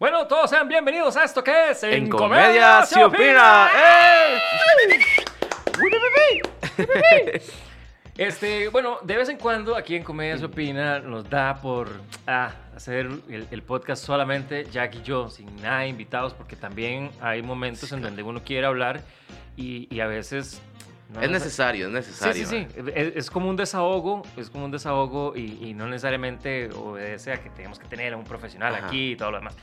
Bueno, todos sean bienvenidos a esto que es En Comedia se opina. ¡Eh! Este, bueno, de vez en cuando aquí en Comedia se opina nos da por ah, hacer el, el podcast solamente Jack y yo, sin nada de invitados, porque también hay momentos en donde uno quiere hablar y, y a veces... no Es neces- necesario, es Sí, necesario. sí, sí. Es, es como un desahogo, es como un desahogo y, y no necesariamente obedece a que tenemos que tener a un profesional Ajá. aquí y todo lo demás.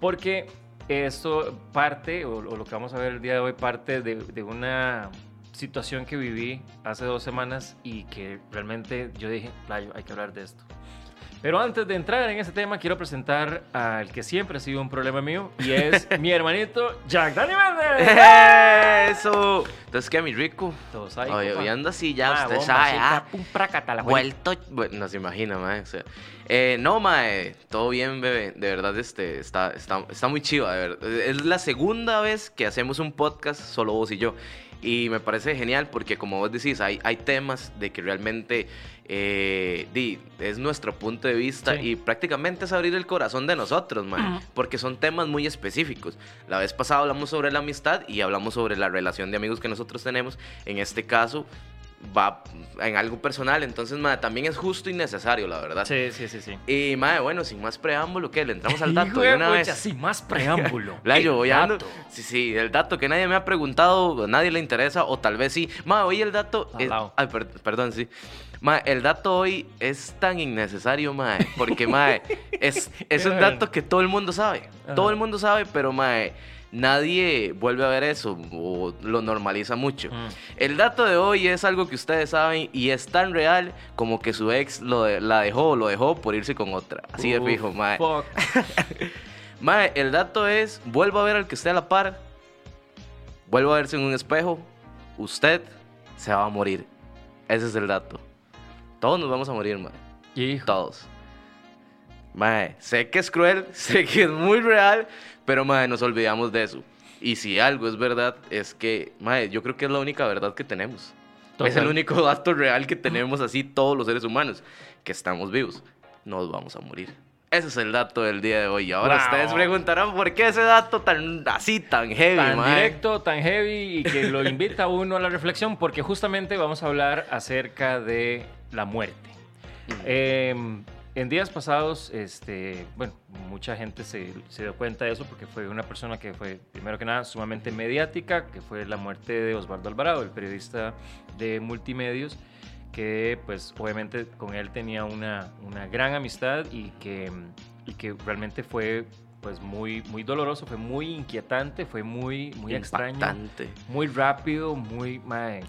Porque esto parte, o, lo que vamos a ver el día de hoy, parte de, de una situación que viví hace dos semanas y que realmente yo dije, Playo, hay que hablar de esto. Pero antes de entrar en ese tema, quiero presentar al que siempre ha sido un problema mío y es mi hermanito Jack Dani Méndez. ¡Eh! Eso. Entonces, ¿qué, mi rico? Todos ahí, Oye, compa. hoy anda así ya, Ah, usted bomba, sabe, sí, ah, está pum, prácata la juega. vuelto. Bueno, no se imagina, mae. o sea, eh, no, mae, todo bien, bebé. De verdad, este, está, está, está muy chido, de verdad. Es la segunda vez que hacemos un podcast solo vos y yo. Y me parece genial porque, como vos decís, hay, hay temas de que realmente eh, di, es nuestro punto de vista Sí. y prácticamente es abrir el corazón de nosotros, mae, porque son temas muy específicos. La vez pasada hablamos sobre la amistad y hablamos sobre la relación de amigos que nosotros tenemos. En este caso, va en algo personal, entonces, mae, también es justo y necesario, la verdad. Sí, sí, sí, sí. Y, mae, bueno, sin más preámbulo, ¿qué? Le entramos al dato de una vez. Sin más preámbulo. Layo, El voy dato. Sí, sí, el dato que nadie me ha preguntado, a nadie le interesa, o tal vez sí. Ma, hoy el dato. es- ay, per- perdón, sí. Ma, el dato hoy es tan innecesario, ma, porque, ma, es, es un dato que todo el mundo sabe. Todo el mundo sabe, pero, ma, nadie vuelve a ver eso o lo normaliza mucho. Mm. El dato de hoy es algo que ustedes saben y es tan real como que su ex lo de- la dejó o lo dejó por irse con otra. Así de fijo, ma. fuck. Mae, el dato es, vuelvo a ver al que esté a la par, vuelvo a verse en un espejo, usted se va a morir. Ese es el dato. Todos nos vamos a morir, mae. Hijo. Todos. Mae, sé que es cruel, sé que es muy real, pero mae, nos olvidamos de eso. Y si algo es verdad, es que, mae, yo creo que es la única verdad que tenemos. Es el Total. único dato real que tenemos así todos los seres humanos, que estamos vivos. Nos vamos a morir. Ese es el dato del día de hoy. Y ahora Wow. ustedes preguntarán por qué ese dato tan así, tan heavy, Tan directo, tan heavy y que lo invita a uno a la reflexión porque justamente vamos a hablar acerca de la muerte. Eh, en días pasados, este, bueno, mucha gente se, se dio cuenta de eso porque fue una persona que fue, primero que nada, sumamente mediática, que fue la muerte de Osvaldo Alvarado, el periodista de multimedios, que pues obviamente con él tenía una, una gran amistad y que, y que realmente fue pues muy, muy doloroso, fue muy inquietante, fue muy, muy extraño muy rápido, muy... mae.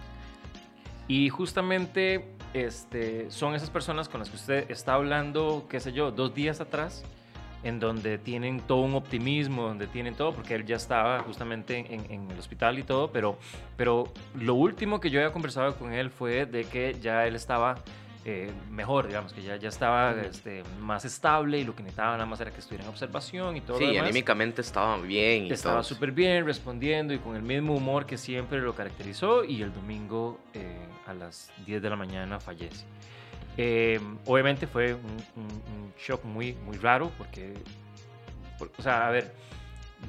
Y justamente este, son esas personas con las que usted está hablando, qué sé yo, dos días atrás, en donde tienen todo un optimismo, donde tienen todo, porque él ya estaba justamente en, en el hospital y todo, pero, pero lo último que yo había conversado con él fue de que ya él estaba eh, mejor, digamos, que ya, ya estaba este, más estable y lo que necesitaba nada más era que estuviera en observación y todo lo Sí, demás. anímicamente estaba bien y Estaba súper bien, respondiendo y con el mismo humor que siempre lo caracterizó. Y el domingo eh, a las 10 de la mañana fallece. Eh, obviamente fue un, un- un shock muy, muy raro porque, por- o sea, a ver,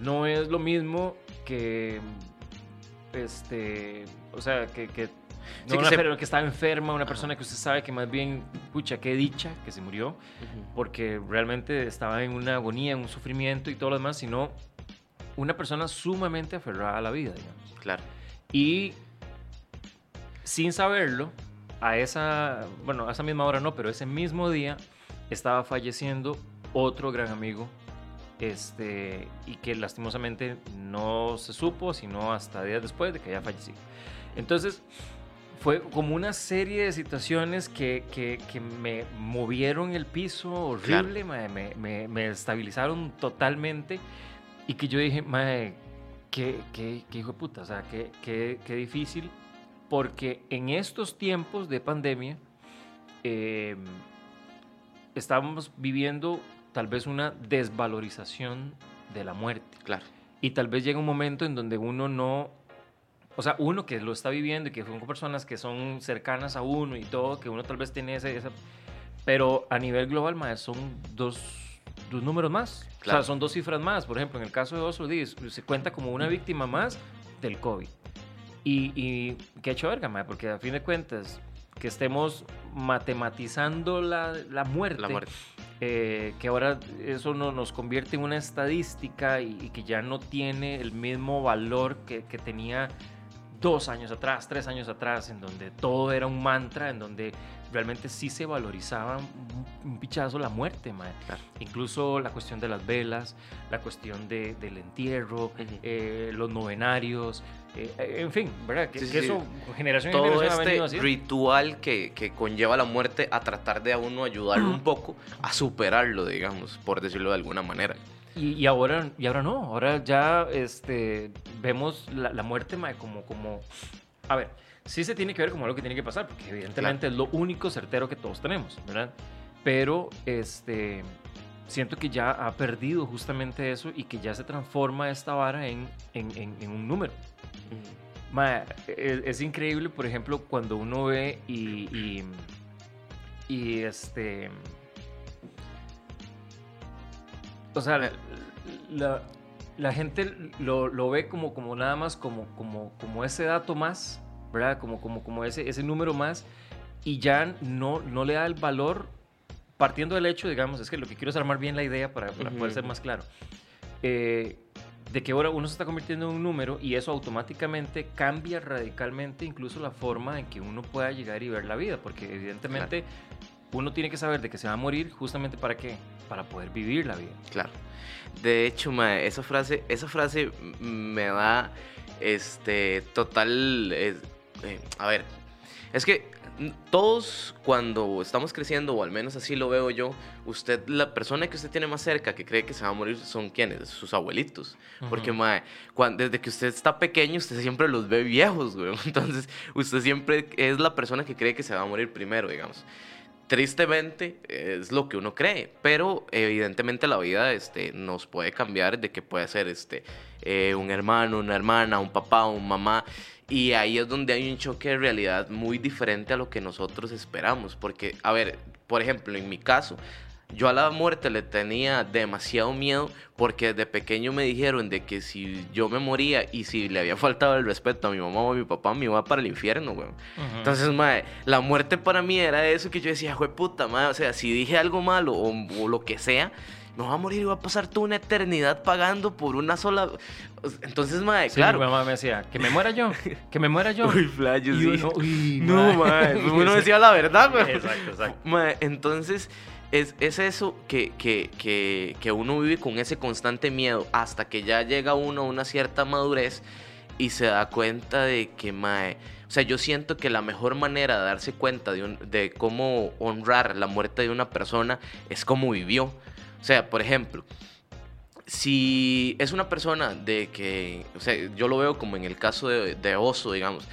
no es lo mismo que, este, o sea, que... que no que una se- que estaba enferma, una persona que usted sabe que más bien, pucha, qué dicha que se murió Ujú. porque realmente estaba en una agonía, en un sufrimiento y todo lo demás, sino una persona sumamente aferrada a la vida, digamos. Claro. Y sin saberlo, a esa, bueno, a esa misma hora no, pero ese mismo día estaba falleciendo otro gran amigo, este, y que lastimosamente no se supo, sino hasta días después de que haya fallecido. Entonces, fue como una serie de situaciones que, que, que me movieron el piso horrible, mae, me, me, estabilizaron totalmente y que yo dije, mae, qué, qué, qué hijo de puta, o sea, qué, qué, qué difícil, porque en estos tiempos de pandemia eh, estábamos viviendo tal vez una desvalorización de la muerte. Claro. Y tal vez llega un momento en donde uno no, o sea, uno que lo está viviendo y que son personas que son cercanas a uno y todo, que uno tal vez tiene ese, esa- pero a nivel global, mae, son dos dos números más. O Claro. sea, son dos cifras más. Por ejemplo, en el caso de Oso, se cuenta como una víctima más del COVID. Y, y qué ha hecho verga, mae, porque a fin de cuentas, que estemos matematizando la, la muerte, La muerte. eh, que ahora eso no, nos convierte en una estadística y, y que ya no tiene el mismo valor que, que tenía dos años atrás, tres años atrás, en donde todo era un mantra, en donde realmente sí se valorizaba un, pichazo la muerte, mae. Claro. Incluso la cuestión de las velas, la cuestión de- del entierro, Ujú. eh, los novenarios, eh, eh, en fin, ¿verdad? Que, Sí, que sí. eso generación en Todo generación ha este venido así. ritual que, que conlleva la muerte a tratar de a uno ayudarlo un poco a superarlo, digamos, por decirlo de alguna manera. Y, y ahora, y ahora no, ahora ya este, vemos la, la muerte mae, como, como... A ver, sí se tiene que ver como algo que tiene que pasar, porque evidentemente es lo único certero que todos tenemos, ¿verdad? Pero este, siento que ya ha perdido justamente eso y que ya se transforma esta vara en, en, en- en un número. Mae, es, es increíble, por ejemplo, cuando uno ve y, y, y, este... O sea, la, la- la gente lo, lo ve como, como nada más como, como, como ese dato más, ¿verdad? Como, como, como ese, ese número más y ya no, no le da el valor partiendo del hecho, digamos, es que lo que quiero es armar bien la idea para, para poder Ujú. ser más claro. Eh, de que ahora uno se está convirtiendo en un número y eso automáticamente cambia radicalmente incluso la forma en que uno pueda llegar y ver la vida, porque evidentemente uno tiene que saber de que se va a morir justamente para qué, para poder vivir la vida. Claro. De hecho, mae, esa frase, esa frase me da este total es- eh, a ver, es que todos cuando estamos creciendo, o al menos así lo veo yo, usted, la persona que usted tiene más cerca que cree que se va a morir son quienes, sus abuelitos. Porque, mae, cuan- desde que usted está pequeño, usted siempre los ve viejos, güey. Entonces, usted siempre es la persona que cree que se va a morir primero, digamos. Tristemente es lo que uno cree, pero evidentemente la vida este, nos puede cambiar de que puede ser este, eh, un hermano, una hermana, un papá, un mamá. Y ahí es donde hay un choque de realidad muy diferente a lo que nosotros esperamos. Porque, a ver, por ejemplo, en mi caso, yo a la muerte le tenía demasiado miedo porque desde pequeño me dijeron de que si yo me moría y si le había faltado el respeto a mi mamá o a mi papá, me iba para el infierno, güey. Entonces, mae, la muerte para mí era eso que yo decía, jue puta, mae, o sea, si dije algo malo o, o lo que sea, me voy a morir y voy a pasar toda una eternidad pagando por una sola... Entonces, mae, Sí, claro. mi mamá me decía, que me muera yo, que me muera yo. Uy, flayo, Y sí. uno, uy, No, mae, uno decía la verdad, güey. Exacto, exacto. Mae, entonces, es, es eso que, que, que, que uno vive con ese constante miedo hasta que ya llega uno a una cierta madurez y se da cuenta de que, mae, o sea, yo siento que la mejor manera de darse cuenta de, un- de cómo honrar la muerte de una persona es cómo vivió. O sea, por ejemplo, si es una persona de que, o sea, yo lo veo como en el caso de, de Oso, digamos,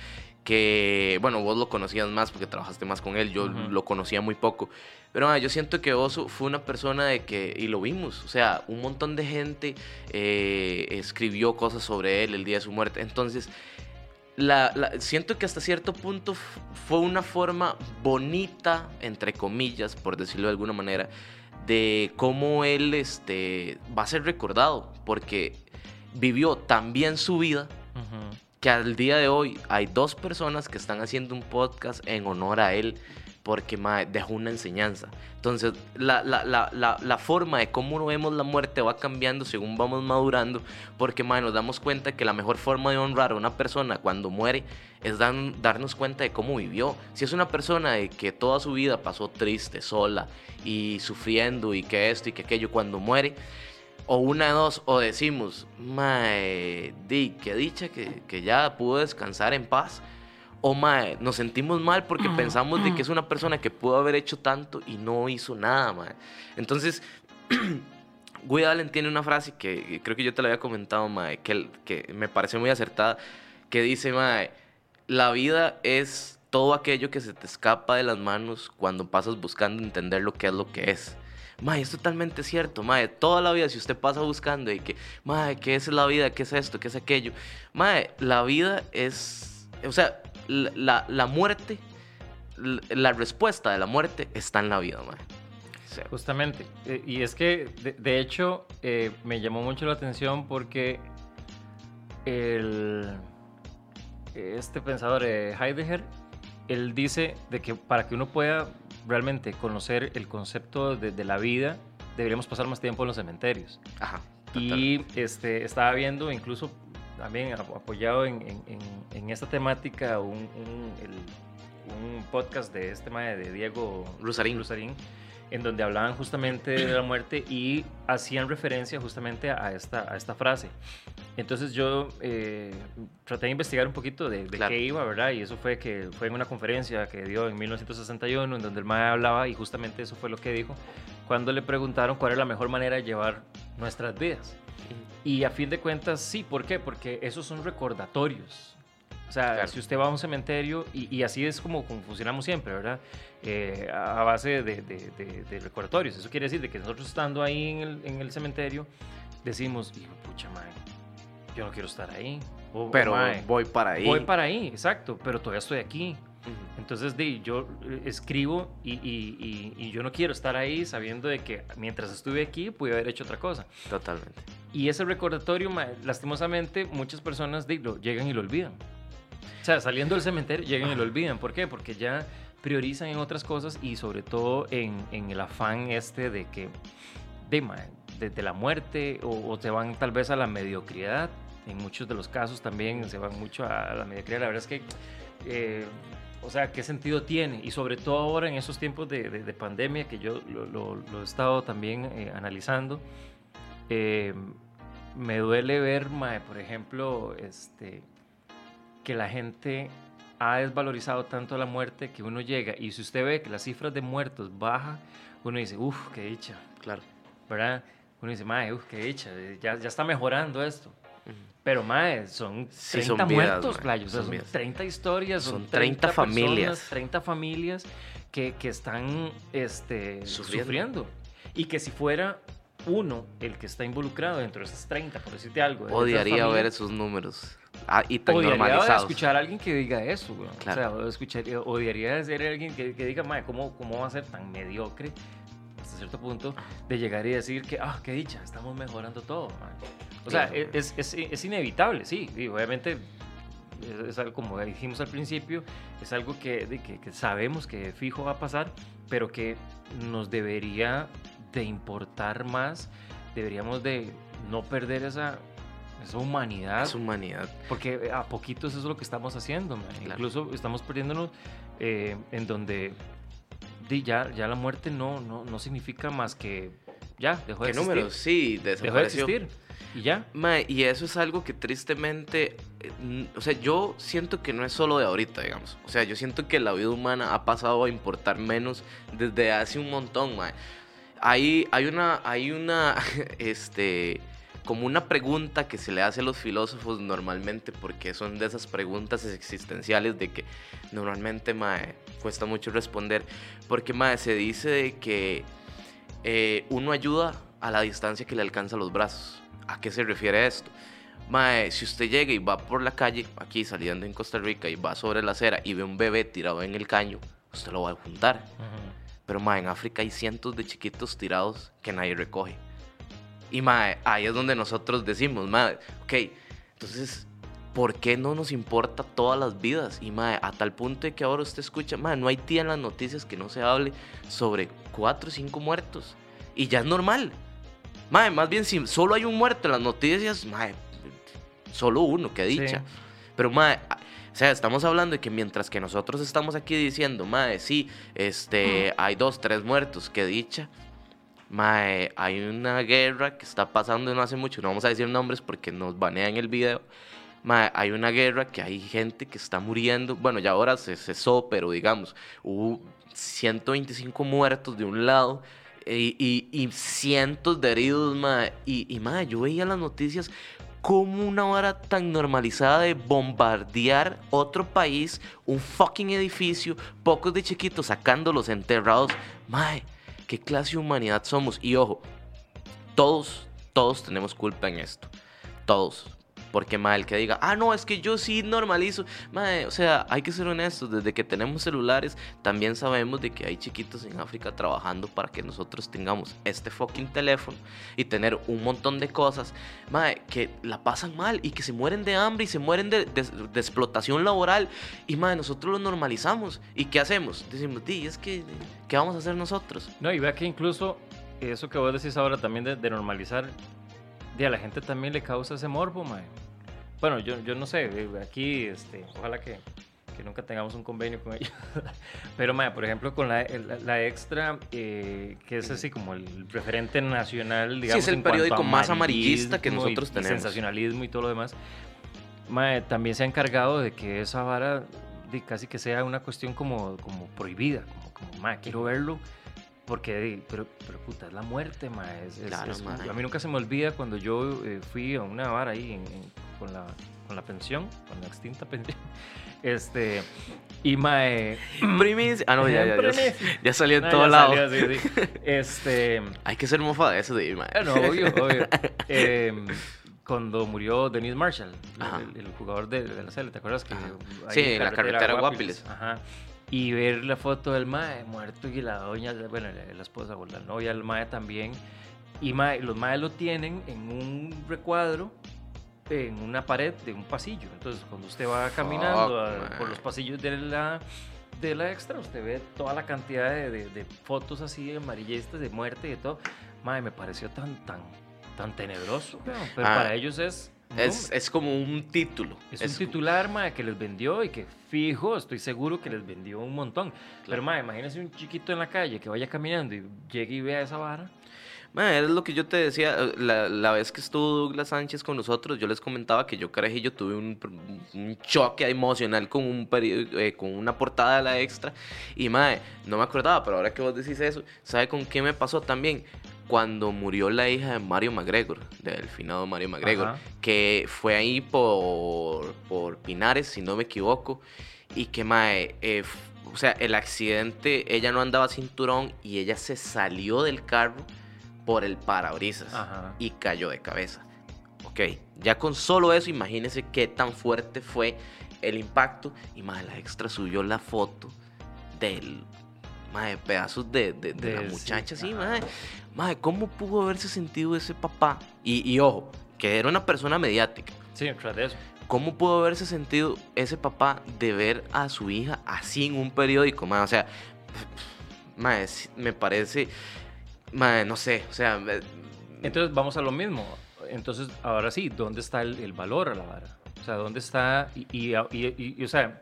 que, bueno, vos lo conocías más porque trabajaste más con él, yo lo conocía muy poco, pero ah, yo siento que Oso fue una persona de que, y lo vimos, o sea, un montón de gente eh, escribió cosas sobre él el día de su muerte, entonces... La, la- siento que hasta cierto punto fue una forma bonita, entre comillas, por decirlo de alguna manera, de cómo él este, va a ser recordado, porque vivió tan bien su vida Ujú. Que al día de hoy hay dos personas que están haciendo un podcast en honor a él porque dejó una enseñanza. Entonces, la, la, la, la, la forma de cómo vemos la muerte va cambiando según vamos madurando, porque mae, nos damos cuenta que la mejor forma de honrar a una persona cuando muere es dan- darnos cuenta de cómo vivió. Si es una persona de que toda su vida pasó triste, sola y sufriendo y que esto y que aquello, cuando muere, o una dos, o decimos, mae, di, qué dicha que, que ya pudo descansar en paz. O mae, nos sentimos mal porque pensamos de que es una persona que pudo haber hecho tanto y no hizo nada, mae. Entonces, Woody Allen tiene una frase que creo que yo te la había comentado, mae, que, que me parece muy acertada, que dice, mae, la vida es todo aquello que se te escapa de las manos cuando pasas buscando entender lo que es lo que es. Mae, es totalmente cierto, mae. Toda la vida, si usted pasa buscando y que, mae, ¿qué es la vida? ¿Qué es esto? ¿Qué es aquello? Mae, la vida es. O sea, la, la- muerte, la, respuesta de la muerte está en la vida, mae. Justamente. Eh, Y es que, de, de hecho, eh, me llamó mucho la atención porque el, este pensador eh, Heidegger, él dice de que para que uno pueda realmente conocer el concepto de, de la vida, deberíamos pasar más tiempo en los cementerios. ajá. total. Y este, estaba viendo incluso también ap- apoyado en, en- en- en esta temática un, un- el- un podcast de este de Diego Rusarín. Rusarín, en donde hablaban justamente de la muerte y hacían referencia justamente a esta, a esta frase. Entonces yo eh, traté de investigar un poquito de, de Claro. qué iba, ¿verdad? Y eso fue que fue en una conferencia que dio en 1961, en donde el mae hablaba y justamente eso fue lo que dijo cuando le preguntaron cuál es la mejor manera de llevar nuestras vidas. Y a fin de cuentas, sí, ¿por qué? Porque esos son recordatorios. O sea, Claro. si usted va a un cementerio, y, y así es como, como funcionamos siempre, ¿verdad? Eh, a base de, de- de- de recordatorios. Eso quiere decir de que nosotros estando ahí en el, en el cementerio, decimos, hijo de pucha, mae, yo no quiero estar ahí. O, o, Pero "Mae, voy para ahí. voy para ahí, exacto, pero todavía estoy aquí. Entonces, di, yo eh, escribo y, y- y- y yo no quiero estar ahí sabiendo de que mientras estuve aquí pude haber hecho otra cosa. Totalmente. Y ese recordatorio, lastimosamente, muchas personas di, lo, llegan y lo olvidan. O sea, saliendo del cementerio, llegan y lo olvidan. ¿Por qué? Porque ya priorizan en otras cosas y sobre todo en, en el afán este de que, de, de, de la muerte o, o se van tal vez a la mediocridad. En muchos de los casos también se van mucho a la mediocridad. La verdad es que, eh, o sea, ¿qué sentido tiene? Y sobre todo ahora en esos tiempos de, de- de pandemia que yo lo, lo- lo he estado también eh, analizando, eh, me duele ver, mae, por ejemplo, este, que la gente ha desvalorizado tanto la muerte que uno llega y si usted ve que las cifras de muertos bajan, uno dice, uff, qué dicha, Claro. ¿verdad? Uno dice, mae, uff, qué dicha, eh, ya, ya está mejorando esto. Pero, mae, son 30 Sí, son vidas, muertos, playo, o sea, son son vidas. 30 historias, son, Son 30, 30 familias. personas, 30 familias que, que están este, Sufriendo. sufriendo. Y que si fuera uno el que está involucrado dentro de esas 30, por decirte algo. Odiaría ver familias, esos números. Ah, y tan Odiaría normalizados. escuchar a alguien que diga eso, güey. Claro. O sea, escucharía- odiaría ser alguien que, que diga, "Mae, ¿cómo, ¿cómo va a ser tan mediocre hasta cierto punto de llegar y decir que, ah, qué dicha, estamos mejorando todo, mae"? O sea, Claro. es, es, es inevitable, sí. Y obviamente, es, es algo como dijimos al principio, es algo que, de que, que sabemos que fijo va a pasar, pero que nos debería de importar más, deberíamos de no perder esa, esa humanidad. Es humanidad. Porque a poquitos eso es lo que estamos haciendo, man. Claro. Incluso estamos perdiéndonos eh, en donde ya, ya la muerte no, no, no significa más que ya, dejó de ¿Qué existir. números? Sí, Dejó de desapareció. existir. Y ya. Y eso es algo que tristemente, eh, o sea, yo siento que no es solo de ahorita, digamos. O sea, yo siento que la vida humana ha pasado a importar menos desde hace un montón, mae. Hay, hay una, hay una, este, como una pregunta que se le hace a los filósofos normalmente, porque son de esas preguntas existenciales de que normalmente, mae, cuesta mucho responder, porque, mae, se dice de que eh, uno ayuda a la distancia que le alcanza los brazos. ¿A qué se refiere esto? Mae, si usted llega y va por la calle, aquí saliendo en Costa Rica, y va sobre la acera y ve un bebé tirado en el caño, usted lo va a juntar. Pero mae, en África hay cientos de chiquitos tirados que nadie recoge. Y mae, ahí es donde nosotros decimos, mae, ok, entonces, ¿por qué no nos importa todas las vidas? Y mae, a tal punto de que ahora usted escucha, mae, no hay día en las noticias que no se hable sobre cuatro o cinco muertos. Y ya es normal. Mae, más bien si solo hay un muerto en las noticias, mae, solo uno, qué Sí. dicha. Pero mae, o sea, estamos hablando de que mientras que nosotros estamos aquí diciendo, mae, sí, este, hay dos, tres muertos, qué dicha. Mae, hay una guerra que está pasando no hace mucho, no vamos a decir nombres porque nos banean el video. Mae, hay una guerra que hay gente que está muriendo. Bueno, ya ahora se cesó, pero digamos, hubo 125 muertos de un lado y, y- y cientos de heridos, mae. Y, y mae, yo veía las noticias como una hora tan normalizada de bombardear otro país, un fucking edificio, pocos de chiquitos sacándolos enterrados. Mae, qué clase de humanidad somos. Y ojo, todos, todos tenemos culpa en esto. Todos. Porque, mae, el que diga, ah, no, es que yo sí normalizo. Mae, o sea, hay que ser honestos. Desde que tenemos celulares, también sabemos de que hay chiquitos en África trabajando para que nosotros tengamos este fucking teléfono y tener un montón de cosas, mae, que la pasan mal y que se mueren de hambre y se mueren de, de- de explotación laboral. Y, mae, nosotros lo normalizamos. ¿Y qué hacemos? Decimos, di, es que, ¿qué vamos a hacer nosotros? No, y vea que incluso eso que vos decís ahora también de, de normalizar, de a la gente también le causa ese morbo, mae. Bueno, yo, yo no sé, eh, aquí, este, ojalá que, que nunca tengamos un convenio con ellos. Pero, mae, por ejemplo, con la, la, la extra, eh, que es así como el referente nacional, digamos. es el en periódico más amarillista que y- nosotros y tenemos. sensacionalismo y todo lo demás. Mae, también se ha encargado de que esa vara de casi que sea una cuestión como, como prohibida, como, como quiero verlo porque, pero, pero puta, es la muerte, mae. es- Claro, es- mae. A mí nunca se me olvida cuando yo eh, fui a una vara ahí en- en- con, la, con la pensión, con la extinta pensión. Este, y mae. Primicia. Ah, no, ya, ya, ya, Primicia. ya salió en Ah, todo ya lado. salió, sí, sí. Este. Hay que ser mofa de eso de mae. Bueno, obvio, obvio. Em, cuando murió Denise Marshall, el, el jugador de, de la CL, ¿te acuerdas? Que Sí, en la carretera Guapiles. Ajá. Y ver la foto del mae muerto y la doña, bueno, la, la esposa o la novia del mae también. Y mae, los maes lo tienen en un recuadro en una pared de un pasillo. Entonces, cuando usted va caminando a- Fuck, por los pasillos de la, de la extra, usted ve toda la cantidad de, de- de fotos así amarillistas de muerte y de todo. Mae, me pareció tan, tan, tan tenebroso. Pero Ah, para ellos es... Es, es como un título. es un titular, mae, que les vendió y que fijo, estoy seguro que les vendió un montón. Pero, mae, imagínese un chiquito en la calle que vaya caminando y llegue y vea esa vara. Mae, es lo que yo te decía, eh, la, la vez que estuvo Douglas Sánchez con nosotros, yo les comentaba que yo carajillo tuve un, un choque emocional con un eh, con una portada de la extra y mae, no me acordaba, pero ahora que vos decís eso, ¿sabe con qué me pasó también? Cuando murió la hija de Mario McGregor, del finado Mario McGregor, Ajá. que fue ahí por, por Pinares, si no me equivoco, y que mae, eh, o sea, el accidente, ella no andaba cinturón y ella se salió del carro por el parabrisas Ajá. y cayó de cabeza. Ok, ya con solo eso, imagínense qué tan fuerte fue el impacto. Y más la extra subió la foto del. Madre, pedazos de, de, de la sí, muchacha, sí, madre. Madre, ¿cómo pudo haberse sentido ese papá? Y, y ojo, que era una persona mediática. Sí, tras de eso. ¿Cómo pudo haberse sentido ese papá de ver a su hija así en un periódico, madre? O sea, madre, me parece. Madre, no sé, o sea. me- Entonces vamos a lo mismo. Entonces, ahora sí, ¿dónde está el, el valor a la vara? O sea, ¿dónde está? Y, y- y- y- o sea,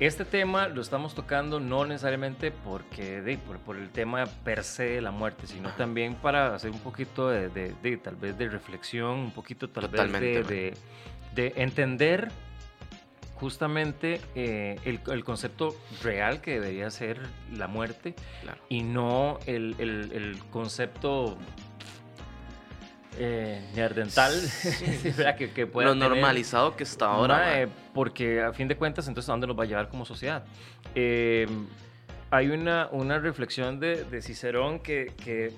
este tema lo estamos tocando no necesariamente porque de, por, por el tema per se de la muerte, sino también para hacer un poquito de, de- de, tal vez de reflexión, un poquito tal Totalmente, vez de- de entender justamente eh, el, el concepto real que debería ser la muerte Claro. y no el, el- el concepto eh, neandertal ¿verdad? que, que pueda Lo tener. normalizado que está ahora. Mae. porque a fin de cuentas, entonces, ¿a dónde nos va a llevar como sociedad? Eh, hay una, una reflexión de, de Cicerón que, que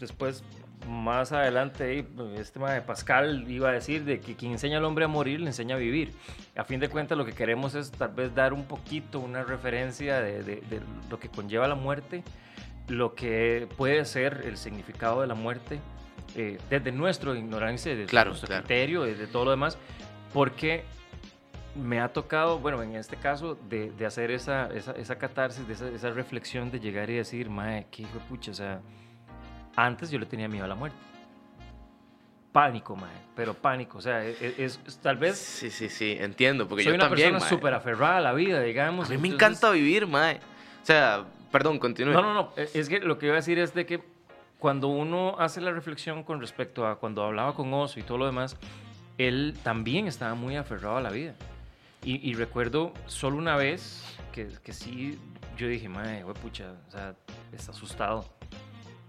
después, más adelante, ahí, este mae Pascal iba a decir de que quien enseña al hombre a morir, le enseña a vivir. A fin de cuentas, lo que queremos es tal vez dar un poquito, una referencia de, de- de lo que conlleva la muerte, lo que puede ser el significado de la muerte, eh, desde nuestra ignorancia, desde Claro, nuestro claro. criterio, desde todo lo demás, porque me ha tocado, bueno, en este caso, de, de hacer esa, esa, esa catarsis, de esa, esa reflexión de llegar y decir, mae, qué hijo de pucha, o sea, antes yo le tenía miedo a la muerte. Pánico, mae, pero pánico, o sea, es, es- es- tal vez Sí, sí, sí, entiendo, porque soy yo una también, persona súper aferrada a la vida, A digamos. mí me entonces- encanta vivir, mae. O sea, perdón, continúe. No, no, no. eh, Es que lo que iba a decir es de que cuando uno hace la reflexión con respecto a cuando hablaba con Oso y todo lo demás, él también estaba muy aferrado a la vida. Y, y recuerdo solo una vez que, que sí, yo dije, madre, pucha, o sea, está asustado.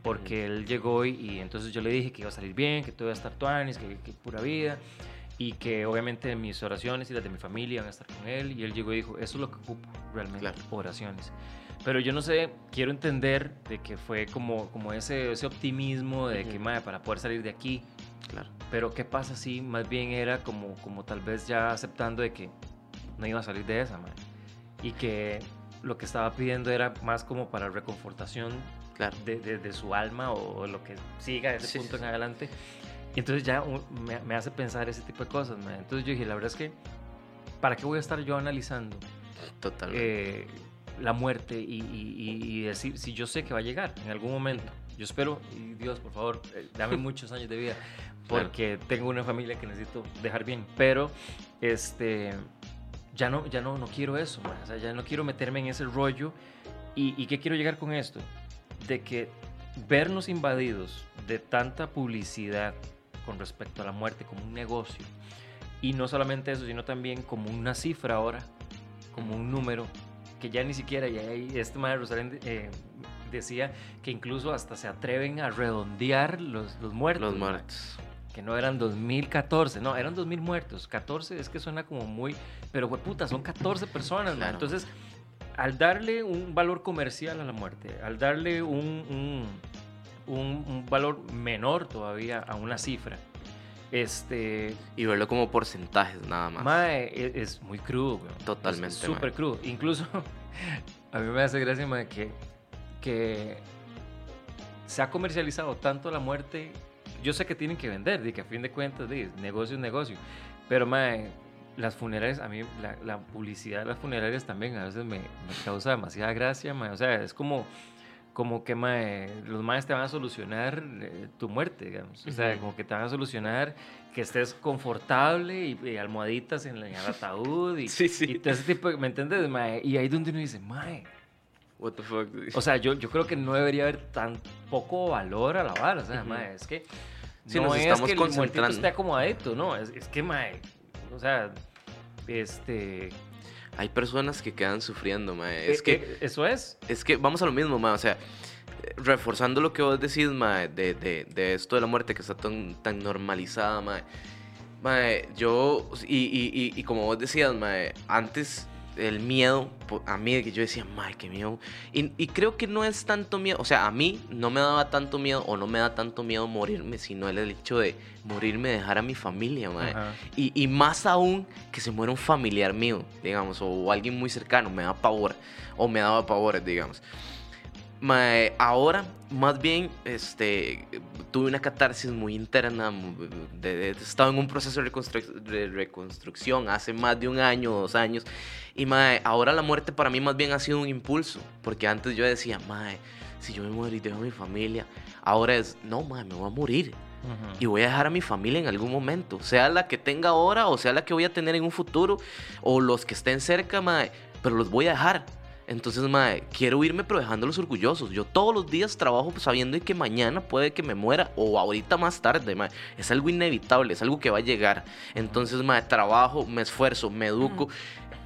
Porque él llegó y, y entonces yo le dije que iba a salir bien, que todo iba a estar tuanis, que, que pura vida. Y que obviamente mis oraciones y las de mi familia iban a estar con él. Y él llegó y dijo, eso es lo que ocupo realmente, Claro. oraciones. Pero yo no sé, quiero entender de que fue como, como ese, ese optimismo de que, Ujú. madre, para poder salir de aquí, Claro. Pero ¿qué pasa si más bien era como, como tal vez ya aceptando de que no iba a salir de esa, mae? Y que lo que estaba pidiendo era más como para reconfortación Claro. de, de- de su alma o, lo que siga ese Sí, punto sí, en adelante. Y entonces ya me, me hace pensar ese tipo de cosas. Entonces yo dije, la verdad es que, ¿para qué voy a estar yo analizando Totalmente. eh, la muerte y, y- y- decir si yo sé que va a llegar en algún momento? Yo espero, y Dios, por favor, eh, dame muchos años de vida, Claro. porque tengo una familia que necesito dejar bien. Pero, este, ya no, ya no, no quiero eso, mae. o sea, ya no quiero meterme en ese rollo. ¿Y, y qué quiero llegar con esto? De que vernos invadidos de tanta publicidad con respecto a la muerte como un negocio, y no solamente eso, sino también como una cifra ahora, como un número, que ya ni siquiera, y ahí este madre Rosalén eh, decía que incluso hasta se atreven a redondear los, los muertos. Los muertos. que no eran 2014, no, eran 2000 muertos. 14 es que suena como muy, pero puta, son 14 personas. Claro. Entonces, al darle un valor comercial a la muerte, al darle un, un, un- un valor menor todavía a una cifra, este, Y verlo como porcentajes nada más. mae, e- es, muy crudo, weón. Totalmente, Es Súper crudo. Incluso, a mí me hace gracia, mae, que, que se ha comercializado tanto la muerte. Yo sé que tienen que vender, de que a fin de cuentas, de, negocio es negocio. Pero, mae, las funerarias, a mí la, la publicidad de las funerarias también a veces me, me causa demasiada gracia, mae. O sea, es como, como que, mae, los maes te van a solucionar eh, tu muerte, digamos. O sea, Ujú. como que te van a solucionar que estés confortable y, y almohaditas en, la- en el ataúd y, Sí, sí. y todo ese tipo, de- ¿me entiendes, mae? Y ahí donde uno dice, mae, What the fuck. o sea, yo, yo creo que no debería haber tan poco valor a la vara. O sea, Ujú. mae, es que Sí, no nos es estamos que el muertito concentrando. esté acomodadito, no. Es, es que, mae, o sea, este... Hay personas que quedan sufriendo, mae. Es eh, que, eh, Eso es. es que vamos a lo mismo, mae. O sea, reforzando lo que vos decís, mae, de, de, de esto de la muerte que está tan, tan normalizada, mae. Mae, yo, y, y, y, y como vos decías, mae, antes el miedo, a mí, que yo decía, mae, qué miedo. Y, y creo que no es tanto miedo, o sea, a mí no me daba tanto miedo o no me da tanto miedo morirme, sino el hecho de morirme, dejar a mi familia. Y, y más aún que se muera un familiar mío, digamos, o alguien muy cercano, me da pavor, o me daba pavor, digamos. Mae, ahora, más bien, este, tuve una catarsis muy interna, de, de- estaba en un proceso de, reconstru- de reconstrucción hace más de un año, dos años, y mae, ahora la muerte para mí más bien ha sido un impulso, porque antes yo decía, mae, si yo me muero y dejo a mi familia, ahora es, no, mae, me voy a morir, y voy a dejar a mi familia en algún momento, sea la que tenga ahora o sea la que voy a tener en un futuro o los que estén cerca, mae, pero los voy a dejar. Entonces, mae, quiero irme pero dejándolos orgullosos. Yo todos los días trabajo sabiendo que mañana puede que me muera o ahorita más tarde, mae. Es algo inevitable, es algo que va a llegar. Entonces, mae, trabajo, me esfuerzo, me educo.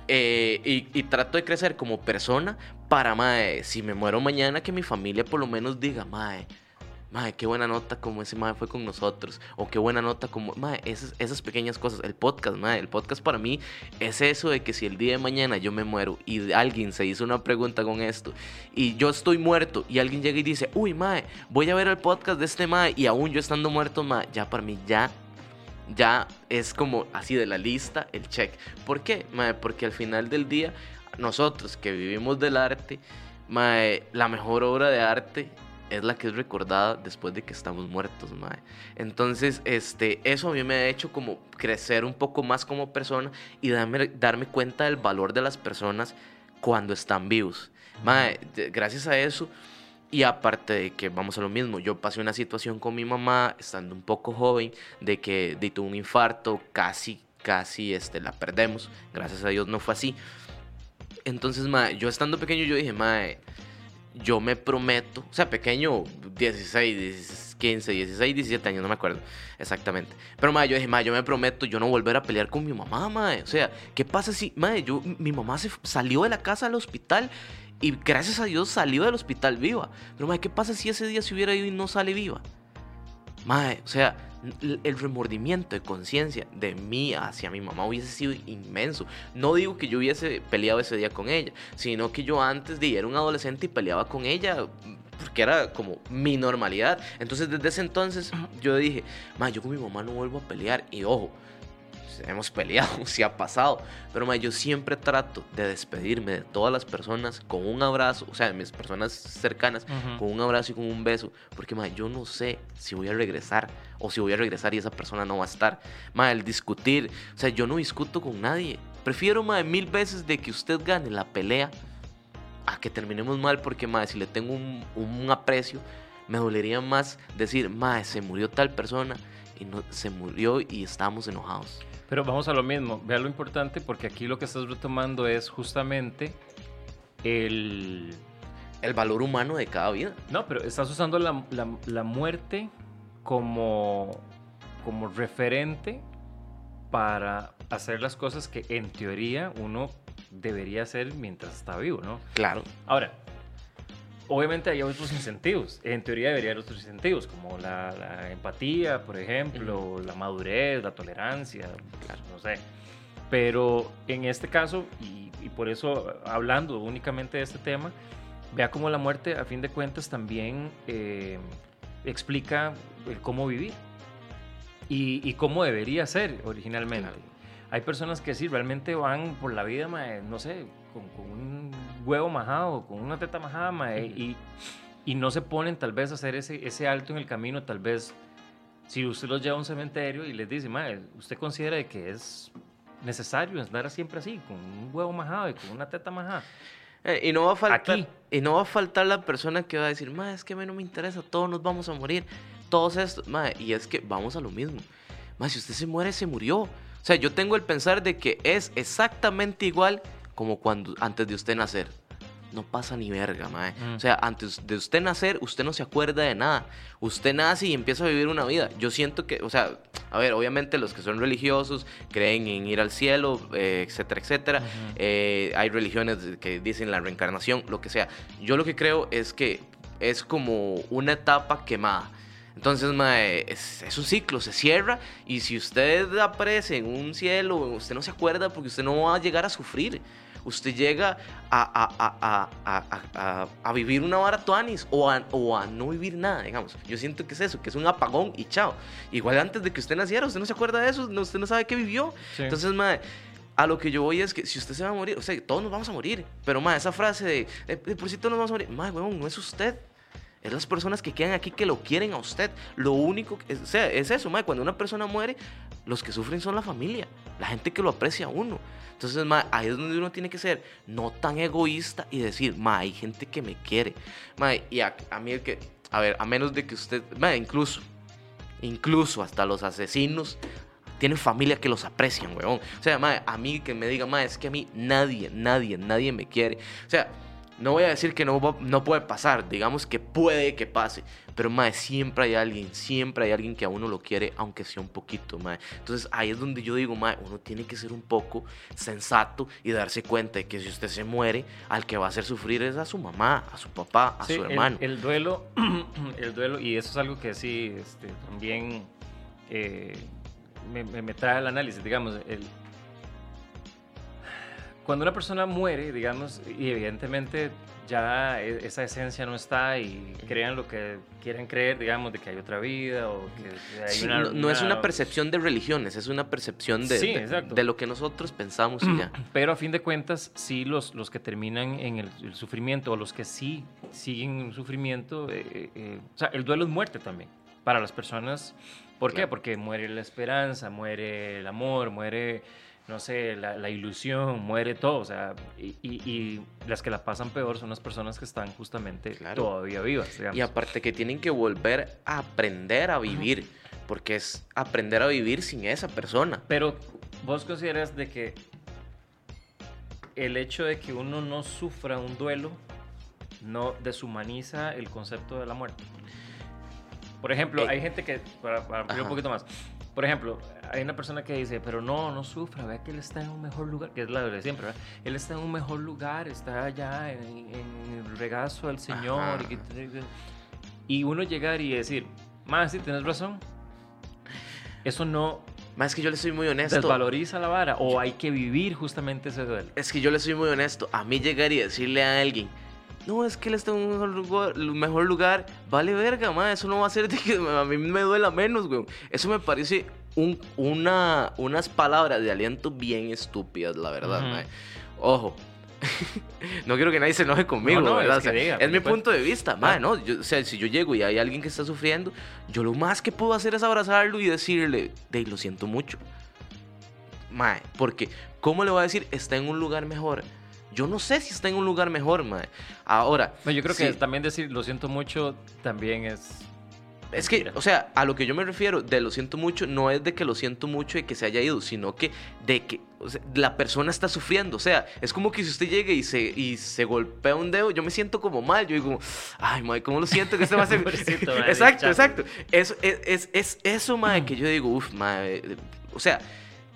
eh, y, y trato de crecer como persona para, mae, si me muero mañana, que mi familia por lo menos diga, mae, Mae, qué buena nota como ese mae fue con nosotros. O qué buena nota como... Mae, esas, esas pequeñas cosas. El podcast, mae. El podcast para mí es eso de que si el día de mañana yo me muero y alguien se hizo una pregunta con esto y yo estoy muerto y alguien llega y dice, uy, mae, voy a ver el podcast de este mae y aún yo estando muerto, mae, ya para mí ya... Ya es como así de la lista el check. ¿Por qué? Mae, porque al final del día, nosotros que vivimos del arte, mae, la mejor obra de arte es la que es recordada después de que estamos muertos, mae. Entonces, este, eso a mí me ha hecho como crecer un poco más como persona y darme, darme cuenta del valor de las personas cuando están vivos. Mae, gracias a eso, y aparte de que vamos a lo mismo, yo pasé una situación con mi mamá estando un poco joven, de que de, tuvo un infarto, casi, casi este, la perdemos. Gracias a Dios no fue así. Entonces, mae, yo estando pequeño, yo dije, mae, yo me prometo, o sea, pequeño, 16, 16, 15, 16, 17 años, no me acuerdo exactamente. Pero, mae, yo dije, mae, yo me prometo yo no volver a pelear con mi mamá, mae. O sea, ¿qué pasa si, mae, yo, mi mamá se salió de la casa al hospital y gracias a Dios salió del hospital viva? Pero, mae, ¿qué pasa si ese día se hubiera ido y no sale viva? Mae, o sea, el remordimiento de conciencia de mí hacia mi mamá hubiese sido inmenso. No digo que yo hubiese peleado ese día con ella, sino que yo antes de era un adolescente y peleaba con ella porque era como mi normalidad. Entonces desde ese entonces yo dije, ma, yo con mi mamá no vuelvo a pelear. Y ojo, hemos peleado, sí ha pasado, pero ma, yo siempre trato de despedirme de todas las personas con un abrazo, o sea, de mis personas cercanas, Ujú. con un abrazo y con un beso, porque ma, yo no sé si voy a regresar o si voy a regresar y esa persona no va a estar. Ma, el discutir, o sea, yo no discuto con nadie. Prefiero ma, mil veces de que usted gane la pelea a que terminemos mal, porque ma, si le tengo un, un aprecio, me dolería más decir, ma, se murió tal persona y no, se murió y estamos enojados. Pero vamos a lo mismo, vea lo importante porque aquí lo que estás retomando es justamente el... El valor humano de cada vida. No, pero estás usando la, la- la muerte como, como referente para hacer las cosas que en teoría uno debería hacer mientras está vivo, ¿no? Claro. Ahora, obviamente hay otros incentivos. En teoría debería haber otros incentivos, como la, la empatía, por ejemplo, la madurez, la tolerancia, Claro. no sé. Pero en este caso, y, y por eso hablando únicamente de este tema, vea cómo la muerte, a fin de cuentas, también eh, explica el cómo vivir y, y cómo debería ser originalmente. Claro. Hay personas que sí, realmente van por la vida, no sé, con, con un huevo majado, con una teta majada, mae, y, y no se ponen tal vez a hacer ese, ese alto en el camino, tal vez si usted los lleva a un cementerio y les dice, mae, ¿usted considera de que es necesario andar siempre así, con un huevo majado y con una teta majada? Eh, y no va a faltar Aquí. y no va a faltar la persona que va a decir, ma, es que a mí no me interesa, todos nos vamos a morir, todos estos, ma, y es que vamos a lo mismo. Ma, si usted se muere, se murió. O sea, yo tengo el pensar de que es exactamente igual como cuando antes de usted nacer. No pasa ni verga, mae. Mm. O sea, antes de usted nacer, usted no se acuerda de nada. Usted nace y empieza a vivir una vida. Yo siento que, o sea, a ver, obviamente los que son religiosos creen en ir al cielo, eh, etcétera, etcétera. Eh, hay religiones que dicen la reencarnación, lo que sea. Yo lo que creo es que es como una etapa quemada. Entonces, mae, es, es un ciclo, se cierra y si usted aparece en un cielo, usted no se acuerda porque usted no va a llegar a sufrir. Usted llega a, a, a, a, a, a- a vivir una vara tuanis o a, o a no vivir nada, digamos. Yo siento que es eso, que es un apagón y chao. Igual antes de que usted naciera, usted no se acuerda de eso, usted no sabe qué vivió. Sí. Entonces, mae, a lo que yo voy es que si usted se va a morir, o sea, todos nos vamos a morir. Pero, mae, esa frase de, de, de por sí todos nos vamos a morir, mae, weón, no es usted. Es las personas que quedan aquí que lo quieren a usted. Lo único que, o sea, es eso, mae, cuando una persona muere, los que sufren son la familia, la gente que lo aprecia a uno. Entonces, mae, ahí es donde uno tiene que ser no tan egoísta y decir, mae, hay gente que me quiere. Mae, y a, a mí el que, a ver, a menos de que usted, mae, incluso, incluso hasta los asesinos tienen familia que los aprecian, weón. O sea, mae, a mí que me diga, mae, es que a mí nadie, nadie, nadie me quiere. O sea, no voy a decir que no, va- no puede pasar, digamos que puede que pase, pero mae, siempre hay alguien, siempre hay alguien que a uno lo quiere, aunque sea un poquito, mae. Entonces ahí es donde yo digo, mae, uno tiene que ser un poco sensato y darse cuenta de que si usted se muere, al que va a hacer sufrir es a su mamá, a su papá, a Sí, su el- hermano. El, duelo, el duelo, y eso es algo que sí este, también eh, me, me- me trae al análisis, digamos, el, cuando una persona muere, digamos, y evidentemente ya e- esa esencia no está y crean lo que quieren creer, digamos, de que hay otra vida o que hay Sí, una... no, no es una una- percepción de religiones, es una percepción de, Sí, de- de lo que nosotros pensamos y ya. Pero a fin de cuentas, sí, los, los que terminan en el, el sufrimiento o los que sí siguen en sufrimiento, eh, eh, o sea, el duelo es muerte también para las personas. ¿Por qué? Claro. Porque muere la esperanza, muere el amor, muere, no sé, la, la ilusión, muere todo. O sea, y, y- y las que la pasan peor son las personas que están justamente Claro. todavía vivas, digamos. Y aparte que tienen que volver a aprender a vivir, porque es aprender a vivir sin esa persona. Pero vos consideras de que el hecho de que uno no sufra un duelo no deshumaniza el concepto de la muerte. Por ejemplo, Eh, hay gente que, para, para un poquito más, por ejemplo, hay una persona que dice, pero no, no sufra, vea que él está en un mejor lugar, que es la de siempre, ¿verdad? Él está en un mejor lugar, está allá en, en el regazo del Señor. Y, y uno llegar y decir, más, sí, tienes razón. Eso no Más que yo le soy muy honesto. desvaloriza la vara o hay que vivir justamente ese duelo. Es que yo le soy muy honesto. A mí llegar y decirle a alguien no, es que él está en un mejor lugar, mejor lugar. Vale verga, ma, eso no va a hacer de que a mí me duela menos, güey. Eso me parece un, una, unas palabras de aliento bien estúpidas, la verdad, Ujú. ma. Ojo. no quiero que nadie se enoje conmigo, No, no, ¿verdad? es que O sea, diga, es por mi supuesto. punto de vista, ma, ¿no? Yo- o sea, si yo llego y hay alguien que está sufriendo, yo lo más que puedo hacer es abrazarlo y decirle, de lo siento mucho. Mae, porque ¿cómo le voy a decir está en un lugar mejor? Yo no sé si está en un lugar mejor, mae. Ahora, No, yo creo que sí, también decir lo siento mucho también es. es que, o sea, a lo que yo me refiero de lo siento mucho, no es de que lo siento mucho y que se haya ido, sino que de que o sea, la persona está sufriendo. O sea, es como que si usted llegue y se, y se golpea un dedo, yo me siento como mal. Yo digo, ay, mae, ¿cómo lo siento que este va a ser? Exacto, exacto. Eso, es, es, es eso, mae, que yo digo, uff, eh, O sea,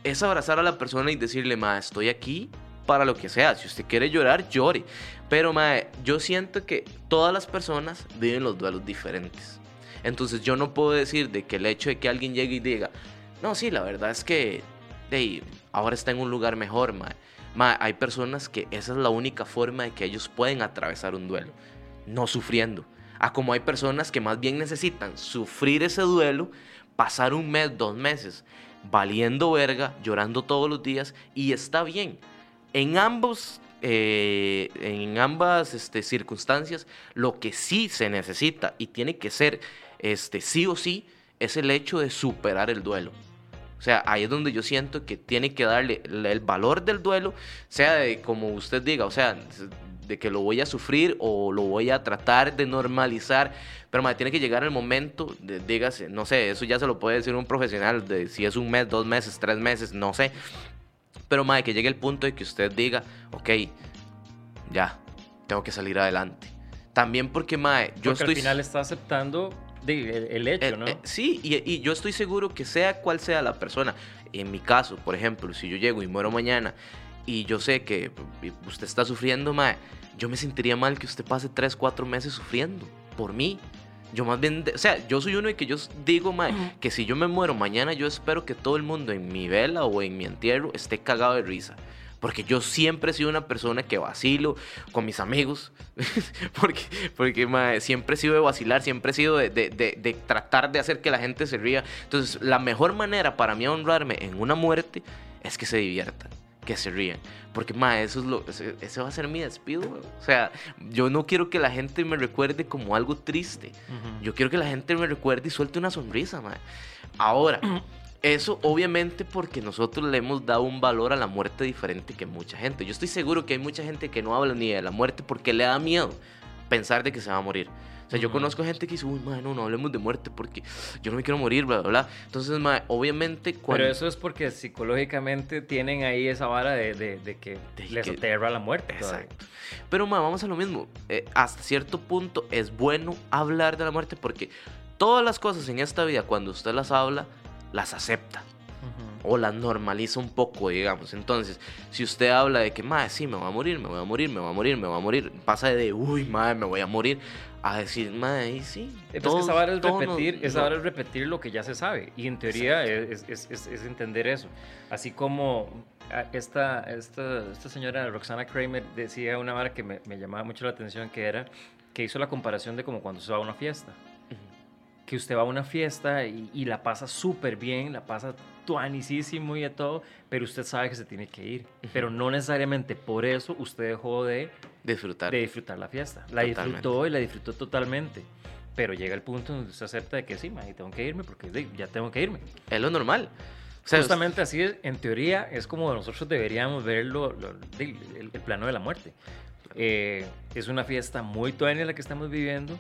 es abrazar a la persona y decirle, mae, estoy aquí para lo que sea. Si usted quiere llorar, llore. Pero, mae, yo siento que todas las personas viven los duelos diferentes. Entonces yo no puedo decir de que el hecho de que alguien llegue y diga, no, sí, la verdad es que hey, ahora está en un lugar mejor, mae. Mae, hay personas que esa es la única forma de que ellos pueden atravesar un duelo, no sufriendo. A como hay personas que más bien necesitan sufrir ese duelo, pasar un mes, dos meses, valiendo verga, llorando todos los días, y está bien. En ambos, eh, en ambas este, circunstancias, lo que sí se necesita y tiene que ser este, sí o sí es el hecho de superar el duelo. O sea, ahí es donde yo siento que tiene que darle el valor del duelo, sea de como usted diga, o sea, de que lo voy a sufrir o lo voy a tratar de normalizar, pero mae, tiene que llegar el momento, de, dígase, no sé, eso ya se lo puede decir un profesional, de si es un mes, dos meses, tres meses, no sé, pero mae, que llegue el punto de que usted diga, ok, ya, tengo que salir adelante. También porque, mae, yo Porque estoy... al final está aceptando de- el, el hecho, Eh, ¿no? eh, sí, y, y yo estoy seguro que sea cual sea la persona, en mi caso, por ejemplo, si yo llego y muero mañana y yo sé que usted está sufriendo, mae, yo me sentiría mal que usted pase 3, 4 meses sufriendo por mí. Yo más bien, o sea, yo soy uno de que yo digo, mae, que si yo me muero mañana, yo espero que todo el mundo en mi vela o en mi entierro esté cagado de risa. Porque yo siempre he sido una persona que vacilo con mis amigos. porque, porque mae, siempre he sido de vacilar, siempre he sido de, de- de- de tratar de hacer que la gente se ría. Entonces, la mejor manera para mí honrarme en una muerte es que se diviertan, que se rían. Porque, mae, eso es lo, ese, ese va a ser mi despido. O sea, yo no quiero que la gente me recuerde como algo triste. Ujú. Yo quiero que la gente me recuerde y suelte una sonrisa, mae. Ahora, eso obviamente porque nosotros le hemos dado un valor a la muerte diferente que mucha gente. Yo estoy seguro que hay mucha gente que no habla ni de la muerte porque le da miedo pensar de que se va a morir. O sea, yo conozco gente que dice, uy, mae, no, no hablemos de muerte porque yo no me quiero morir, bla, bla, bla. Entonces, mae, obviamente cuando... Pero eso es porque psicológicamente tienen ahí esa vara de, de- de que De les que- aterra la muerte. todavía. Exacto. Pero, ma, vamos a lo mismo. Eh, hasta cierto punto es bueno hablar de la muerte porque todas las cosas en esta vida, cuando usted las habla, las acepta. O las normaliza un poco, digamos. Entonces, si usted habla de que, madre, sí, me voy a morir, me voy a morir, me voy a morir, me voy a morir, pasa de, uy, madre, me voy a morir, a decir, madre, sí. Eh, pues todos- esa vara es repetir, esa vara es repetir lo que ya se sabe. Y en teoría es, es- es- es entender eso. Así como esta, esta, esta señora Roxana Kramer decía una vara que me, me llamaba mucho la atención, que era que hizo la comparación de como cuando se va a una fiesta. Que usted va a una fiesta y, y la pasa súper bien, la pasa tuanicísimo y de todo, pero usted sabe que se tiene que ir. Pero no necesariamente por eso usted dejó de Disfrutar. de disfrutar la fiesta. La Totalmente. disfrutó y la disfrutó totalmente. Pero llega el punto donde usted acepta de que sí, ma, y tengo que irme porque sí, ya tengo que irme. Es lo normal. O sea, Justamente así, es, en teoría, es como nosotros deberíamos ver lo- lo- el, plano de la muerte. Eh, es una fiesta muy tuanis la que estamos viviendo,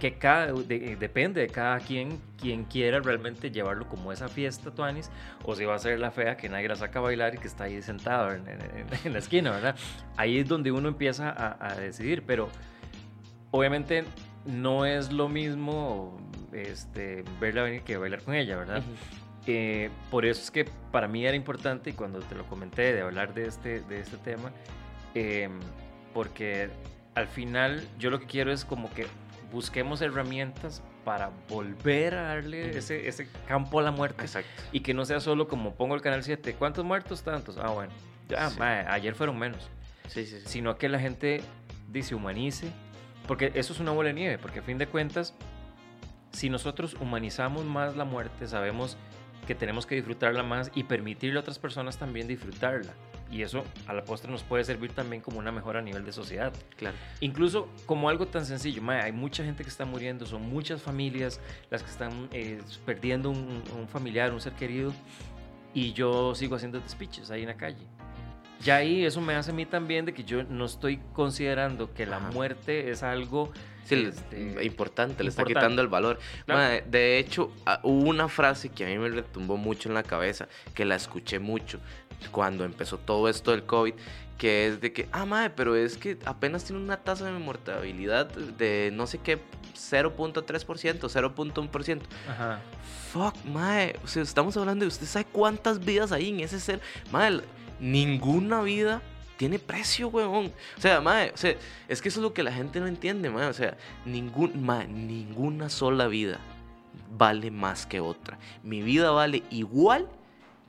que cada, de- depende de cada quien, quien quiera realmente llevarlo como esa fiesta tuanis, o si va a ser la fea que nadie la saca a bailar y que está ahí sentado en, en- en la esquina, ¿verdad? Ahí es donde uno empieza a, a decidir, pero obviamente no es lo mismo este, verla venir que bailar con ella, ¿verdad? Ujú. Eh, por eso es que para mí era importante, y cuando te lo comenté, de hablar de este, de este tema, eh, porque al final yo lo que quiero es como que busquemos herramientas para volver a darle ese, ese campo a la muerte Exacto. y que no sea solo como pongo el canal 7, ¿cuántos muertos? Tantos. Ah, bueno, Sí. ayer fueron menos, Sí, sí, sí. sino que la gente se humanice, porque eso es una bola de nieve, porque a fin de cuentas, si nosotros humanizamos más la muerte, sabemos que tenemos que disfrutarla más y permitirle a otras personas también disfrutarla. Y eso a la postre nos puede servir también como una mejora a nivel de sociedad. Claro. Incluso como algo tan sencillo, mae, hay mucha gente que está muriendo, son muchas familias las que están eh, perdiendo un, un familiar, un ser querido, y yo sigo haciendo speeches ahí en la calle. Ya ahí eso me hace a mí también de que yo no estoy considerando que la Ajá. muerte es algo Sí, este, importante, le está quitando el valor. Claro. De hecho, ah, hubo una frase que a mí me retumbó mucho en la cabeza, que la escuché mucho cuando empezó todo esto del COVID, que es de que, ah, madre, pero es que apenas tiene una tasa de mortalidad de no sé qué, 0.3%, 0.1%. Ajá. Fuck, mae. O sea, estamos hablando de usted sabe cuántas vidas hay en ese ser. L- ninguna vida tiene precio, weón. O sea, mae, o sea, es que eso es lo que la gente no entiende, mae. O sea, ningún, mae, ninguna sola vida vale más que otra. Mi vida vale igual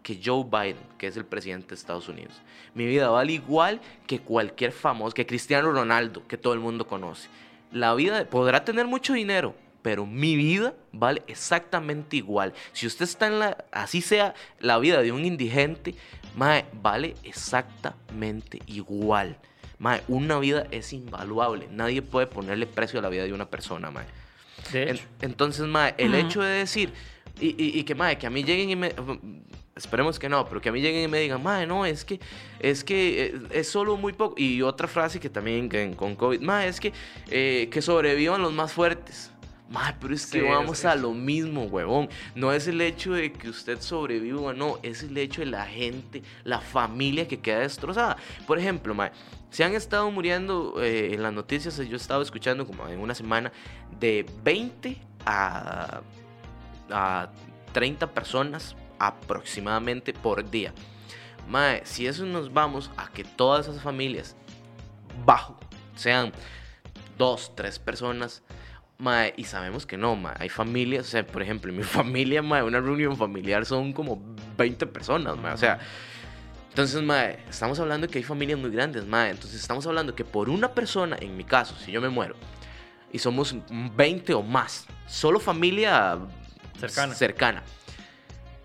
que Joe Biden, que es el presidente de Estados Unidos. Mi vida vale igual que cualquier famoso, que Cristiano Ronaldo, que todo el mundo conoce. La vida podrá tener mucho dinero, pero mi vida vale exactamente igual. Si usted está en la, así sea la vida de un indigente, mae, vale exactamente igual. Mae, una vida es invaluable. Nadie puede ponerle precio a la vida de una persona, mae. De En- hecho, entonces, mae, el hecho de decir, y, y- y que, mae, que a mí lleguen y me. Esperemos que no, pero que a mí lleguen y me digan, mae, no, es que es que eh, es solo muy poco. Y otra frase que también que con COVID, mae, es que, eh, que sobrevivan los más fuertes. Mae, pero es que Sí, vamos es- a lo mismo, huevón. No es el hecho de que usted sobreviva no, es el hecho de la gente, la familia que queda destrozada. Por ejemplo, mae, se han estado muriendo eh, en las noticias, yo he estado escuchando como en una semana, de 20 a, a 30 personas aproximadamente por día. Mae, si eso nos vamos a que todas esas familias bajo sean dos, tres personas, mae, y sabemos que no, mae, hay familias, o sea, por ejemplo, en mi familia, mae, una reunión familiar son como 20 personas, mae, o sea, entonces, mae, estamos hablando que hay familias muy grandes, mae. Entonces, estamos hablando que por una persona, en mi caso, si yo me muero, y somos 20 o más, solo familia Cercana. cercana.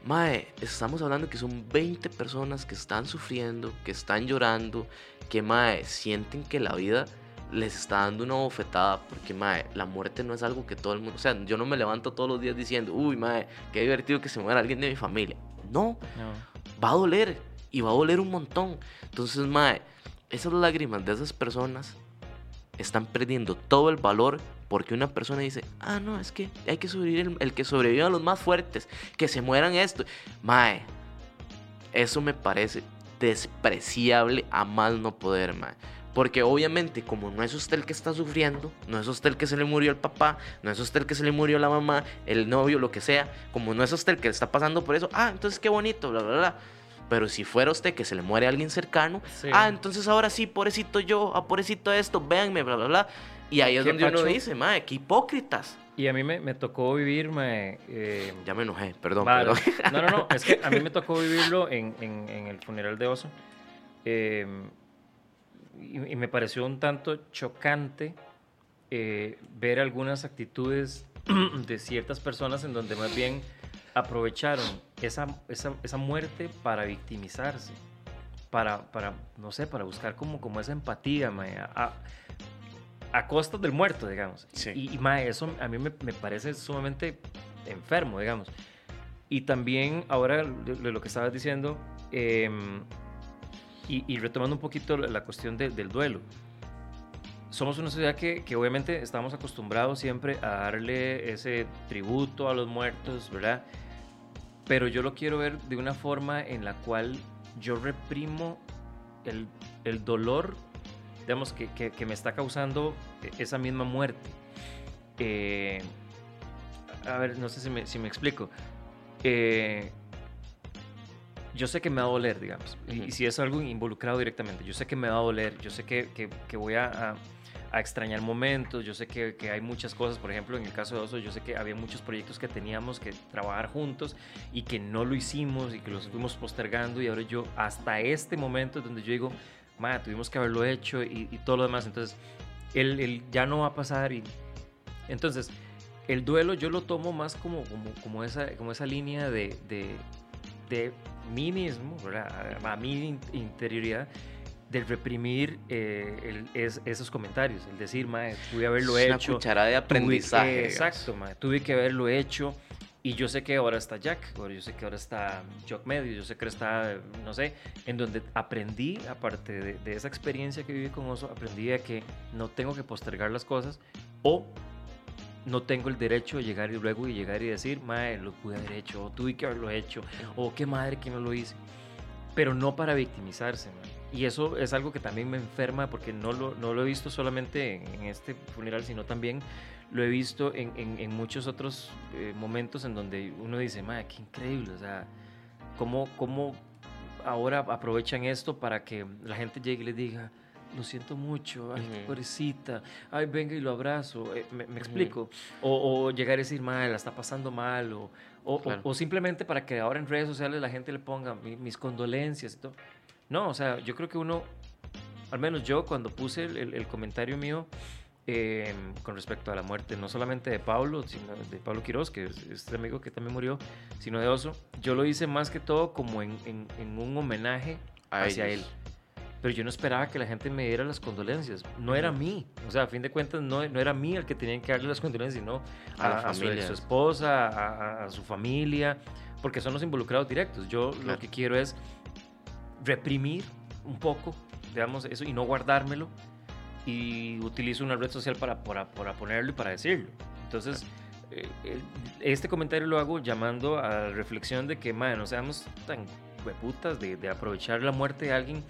Mae, estamos hablando que son 20 personas que están sufriendo, que están llorando, que, mae, sienten que la vida les está dando una bofetada, porque, mae, la muerte no es algo que todo el mundo, o sea, yo no me levanto todos los días diciendo, uy, mae, qué divertido que se muera alguien de mi familia. No, no. va a doler y va a doler un montón. Entonces, mae, esas lágrimas de esas personas están perdiendo todo el valor porque una persona dice, ah, no, es que hay que sobrevivir el, el que sobreviva a los más fuertes, que se mueran esto. Mae, eso me parece despreciable a más no poder, mae. Porque obviamente, como no es usted el que está sufriendo, no es usted el que se le murió el papá, no es usted el que se le murió la mamá, el novio, lo que sea, como no es usted el que está pasando por eso, ah, entonces qué bonito, bla, bla, bla. Pero si fuera usted que se le muere a alguien cercano, Sí. ah, entonces ahora sí, pobrecito yo, ah, pobrecito esto, véanme, bla, bla, bla. Y ahí es donde uno pacho. dice, madre, qué hipócritas. Y a mí me, me tocó vivir, mae, eh, Ya me enojé, perdón, Vale. perdón. No, no, no, es que a mí me tocó vivirlo en, en- en el funeral de Oso. eh, y, y me pareció un tanto chocante eh, ver algunas actitudes de ciertas personas en donde más bien aprovecharon esa, esa, esa muerte para victimizarse, para, para, no sé, para buscar como, como esa empatía, mae, a, a, a costas del muerto, digamos. Sí. Y, y, mae, eso a mí me, me parece sumamente enfermo, digamos. Y también ahora lo que estabas diciendo, eh, y, y retomando un poquito la la cuestión de- del duelo. Somos una sociedad que, que obviamente estamos acostumbrados siempre a darle ese tributo a los muertos, ¿verdad? Pero yo lo quiero ver de una forma en la cual yo reprimo el, el dolor, digamos, que, que- que me está causando esa misma muerte. Eh, a ver, no sé si me, si me explico. Eh, yo sé que me va a doler, digamos. y- Ujú. Y si es algo involucrado directamente, yo sé que me va a doler, yo sé que, que- que voy a, a- a extrañar momentos, yo sé que, que hay muchas cosas, por ejemplo, en el caso de Oso, yo sé que había muchos proyectos que teníamos que trabajar juntos y que no lo hicimos y que los fuimos postergando y ahora yo, hasta este momento es donde yo digo, mae, tuvimos que haberlo hecho y, y todo lo demás. Entonces, él, él ya no va a pasar. Y, entonces, el duelo yo lo tomo más como, como, como, esa, como esa línea de, de, de mí mismo, ¿verdad? a mi in- interioridad, de reprimir eh, el- es- esos comentarios, el decir, mae, pude haberlo es una hecho. cucharada de tuve- aprendizaje. eh, digamos. exacto, mae, tuve que haberlo hecho. Y yo sé que ahora está Jack, yo sé que ahora está Jock Medio, yo sé que está, no sé, en donde aprendí, aparte de, de esa experiencia que viví con Oso, aprendí a que no tengo que postergar las cosas o no tengo el derecho de llegar y luego y llegar y decir, madre, lo pude haber hecho, o tuve que haberlo hecho, o qué madre que no lo hice. Pero no para victimizarse, mae. Y eso es algo que también me enferma porque no lo, no lo he visto solamente en, en este funeral, sino también lo he visto en, en- en muchos otros eh, momentos en donde uno dice, madre, qué increíble, o sea, cómo, cómo ahora aprovechan esto para que la gente llegue y les diga, lo siento mucho, ay, qué Ujú. pobrecita, ay, venga y lo abrazo, eh, me, me explico. O, o llegar a decir, madre, la está pasando mal, o, o, o- Claro. o simplemente para que ahora en redes sociales la gente le ponga "Mi- mis condolencias y todo. No, o sea, yo creo que uno, al menos yo cuando puse el, el- el comentario mío eh, con respecto a la muerte, no solamente de Pablo, sino de Pablo Quiroz, que es este amigo que también murió, sino de Oso, yo lo hice más que todo como en, en- en un homenaje A hacia ellos. él. Pero yo no esperaba que la gente me diera las condolencias. No era mí. O sea, a fin de cuentas, no, no era mí el que tenía que darle las condolencias, sino A la a, su- esposa, a, a- a su familia, porque son los involucrados directos. Yo lo que quiero es reprimir un poco, digamos, eso y no guardármelo. Y utilizo una red social para, para, para ponerlo y para decirlo. Entonces, eh, este comentario lo hago llamando a la reflexión de que, madre, no seamos tan hueputas de, de aprovechar la muerte de alguien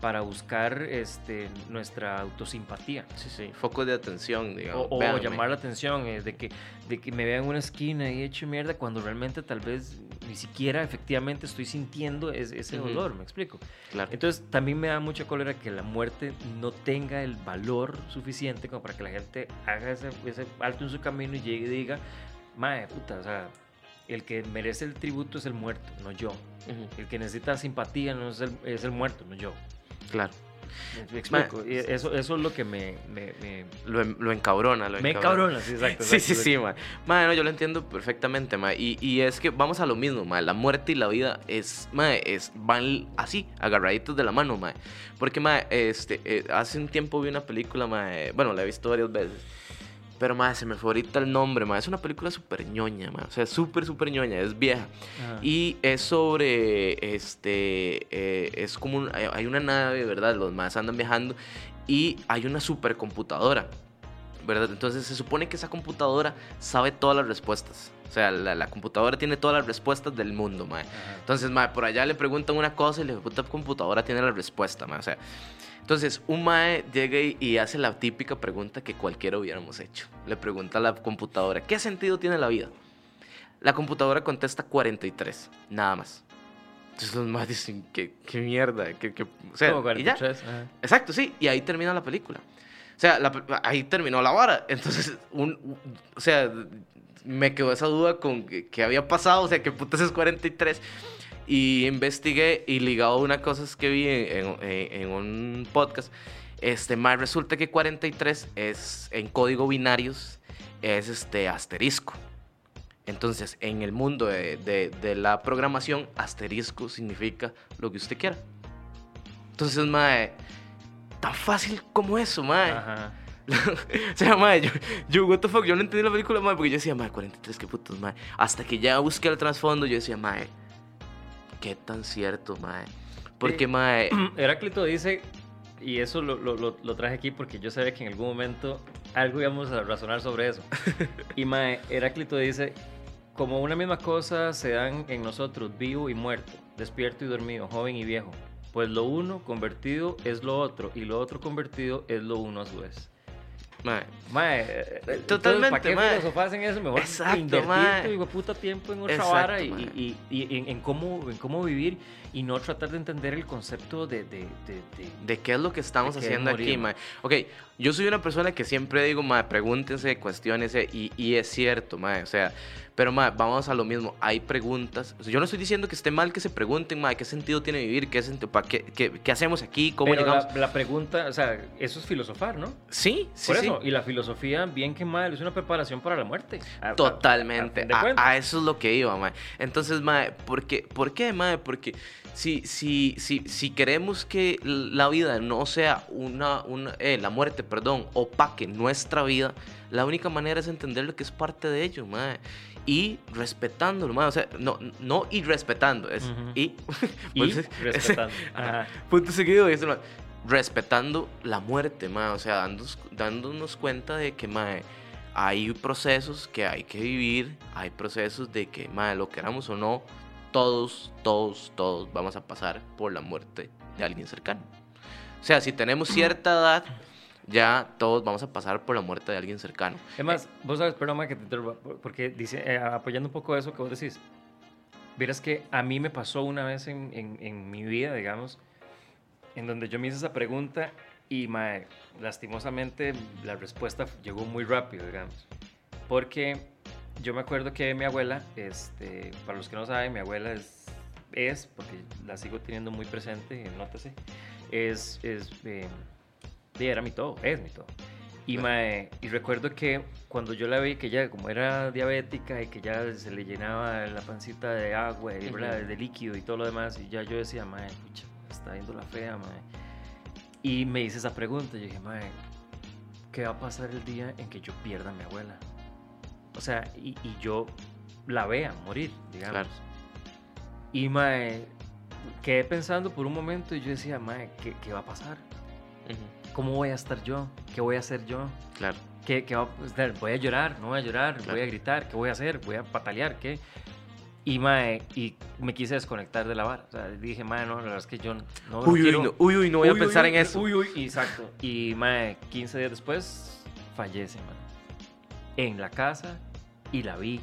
para buscar este, nuestra autosimpatía. Sí, sí, focos de atención, digamos. O, llamar la atención eh, de, que, de que me vean en una esquina y hecho mierda cuando realmente tal vez ni siquiera efectivamente estoy sintiendo es- ese dolor, me explico. Claro. Entonces también me da mucha cólera que la muerte no tenga el valor suficiente como para que la gente haga ese, ese alto en su camino y llegue y diga, madre puta, o sea, el que merece el tributo es el muerto, no yo. El que necesita simpatía no es el, es el muerto, no yo. Claro. Me explico. Eso, eso es lo que me, me, me, Lo, en- lo encabrona, lo me encabrona. encabrona, sí, exacto. Sí, exacto, sí, sí. Man, no, yo lo entiendo perfectamente, man. Y, y es que vamos a lo mismo, man. La muerte y la vida es, man, es, van así, agarraditos de la mano, man. Porque, man, este, eh, hace un tiempo vi una película, man. eh, Bueno, la he visto varias veces. Pero, man, se me fue ahorita el nombre, man. Es una película súper ñoña, man. O sea, súper, súper ñoña. Es vieja. Ajá. Y es sobre, este, eh, es como, un- hay- hay una nave, ¿verdad? Los más andan viajando y hay una supercomputadora, ¿verdad? Entonces se supone que esa computadora sabe todas las respuestas. O sea, la, la computadora tiene todas las respuestas del mundo, mae. Entonces, mae, por allá le preguntan una cosa y la puta computadora tiene la respuesta, mae. O sea, entonces un mae llega y, hace la típica pregunta que cualquiera hubiéramos hecho. Le pregunta a la computadora, ¿qué sentido tiene la vida? La computadora contesta 43, nada más. Entonces los más dicen, ¿qué, qué mierda? ¿Qué, qué-?" O sea, Como y ya. 43. Exacto, sí, y ahí termina la película. O sea, la ahí terminó la vara. Entonces, un, un- o sea, me quedó esa duda con qué había pasado, o sea, qué putas es 43. Y investigué y ligado a una cosa que vi en, en- en un podcast, este, más resulta que 43 es en código binarios, es este asterisco. Entonces, en el mundo de, de- de la programación, asterisco significa lo que usted quiera. Entonces, mae, tan fácil como eso, mae. Ajá. o sea, mae, yo, yo, what the fuck, yo no entendí la película, mae, porque yo decía, mae, 43, qué putos, mae. Hasta que ya busqué el trasfondo, yo decía, mae, qué tan cierto, mae. Porque, Sí. mae, Heráclito dice, y eso lo, lo- lo- lo traje aquí porque yo sabía que en algún momento algo íbamos a razonar sobre eso. y mae, Heráclito dice, como una misma cosa se dan en nosotros, vivo y muerto, despierto y dormido, joven y viejo. Pues lo uno convertido es lo otro y lo otro convertido es lo uno a su vez. Mae, Mae, eh, Totalmente, ¿Para qué mae. filosofas en eso? Mejor Exacto, invertir mae. tu hijo de puta tiempo en otra Exacto, vara y, mae. y- y- y en, en cómo, en cómo vivir y no tratar de entender el concepto de... de, de, de- ¿De qué es lo que estamos ¿De qué haciendo aquí, mae? Ok, yo soy una persona que siempre digo, mae, pregúntense, cuestionense, y, y es cierto, mae, o sea, pero, mae, vamos a lo mismo, hay preguntas, o sea, yo no estoy diciendo que esté mal que se pregunten, mae, qué sentido tiene vivir, qué, senti- pa- qué, qué- qué hacemos aquí, cómo Pero llegamos... La, la pregunta, o sea, eso es filosofar, ¿no? Sí, sí, Por sí. eso, y la filosofía, bien que mal, es una preparación para la muerte. A- a- a Totalmente. A, cuentas. a eso es lo que iba, mae. Entonces, mae, ¿por qué, ¿por qué, mae? Porque si, si, si, si queremos que la vida no sea una, una eh, la muerte, perdón, opaque nuestra vida, la única manera es entender lo que es parte de ello, mae. Y respetándolo, mae. O sea, no, no y respetando, es Ujú. y. Y respetando. Ajá. Punto seguido, eso, respetando la muerte, mae, o sea, dándonos, dándonos cuenta de que, mae, hay procesos que hay que vivir, hay procesos de que, mae, lo queramos o no, todos, todos, todos vamos a pasar por la muerte de alguien cercano. O sea, si tenemos cierta edad, ya todos vamos a pasar por la muerte de alguien cercano. Es más, vos sabes, perdón, que te interrumpa, por- porque dice, eh, apoyando un poco eso que vos decís, verás que a mí me pasó una vez en, en- en mi vida, digamos, en donde yo me hice esa pregunta y mae, lastimosamente la respuesta llegó muy rápido, digamos. Porque yo me acuerdo que mi abuela, este, para los que no saben, mi abuela es, es porque la sigo teniendo muy presente, nótese, es, es eh, era mi todo, es mi todo. Y, Claro. mae, y recuerdo que cuando yo la vi, que ella como era diabética y que ya se le llenaba la pancita de agua, y, ¿verdad? Ujú. de líquido y todo lo demás, y ya yo decía, mae, pucha, está viendo la fea, mae. Y me hice esa pregunta, yo dije, mae, ¿qué va a pasar el día en que yo pierda a mi abuela? O sea, y, y yo la vea morir, digamos. Claro. Y mae, quedé pensando por un momento y yo decía, mae, ¿qué, qué va a pasar? ¿Cómo voy a estar yo? ¿Qué voy a hacer yo? Claro. ¿Qué, qué va, o sea, ¿Voy a llorar? ¿No voy a llorar? Claro. ¿Voy a gritar? ¿Qué voy a hacer? ¿Voy a patalear? ¿Qué? Y, mae, y me quise desconectar de la vara. O sea, dije, mae, no, la verdad es que yo no, no Uy, uy, quiero... no, uy, uy, no voy a Uy, pensar uy, en eso. Uy, uy, exacto. Y, mae, 15 días después, fallece, mae. En la casa y la vi.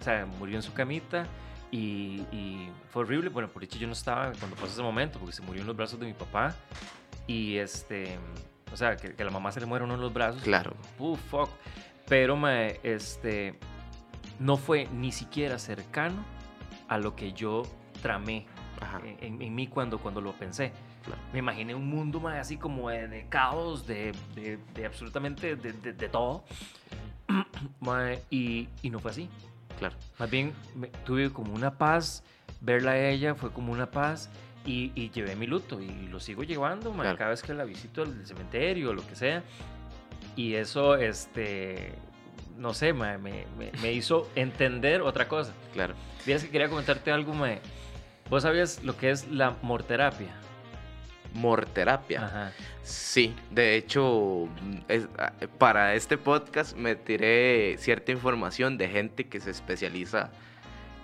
O sea, murió en su camita y, y fue horrible. Bueno, por dicho yo no estaba cuando pasó ese momento porque se murió en los brazos de mi papá. Y este, o sea, que, que la mamá se le muera uno en los brazos. Claro. Uh, fuck. Pero, mae, este, no fue ni siquiera cercano a lo que yo tramé en, en- mí cuando, cuando lo pensé. Claro. Me imaginé un mundo mae, así como de, de caos, de, de- de absolutamente de todo. Mae, y, y no fue así. Claro. Más bien me- tuve como una paz, verla a ella fue como una paz y, y llevé mi luto y lo sigo llevando mae, Claro. cada vez que la visito al cementerio o lo que sea. Y eso, este, no sé, mae, me, me- me hizo entender otra cosa. Claro. Fíjate que quería comentarte algo, mae. ¿Vos sabías lo que es la morterapia? Morterapia. Ajá. Sí, de hecho, es- ah, para este podcast me tiré cierta información de gente que se especializa.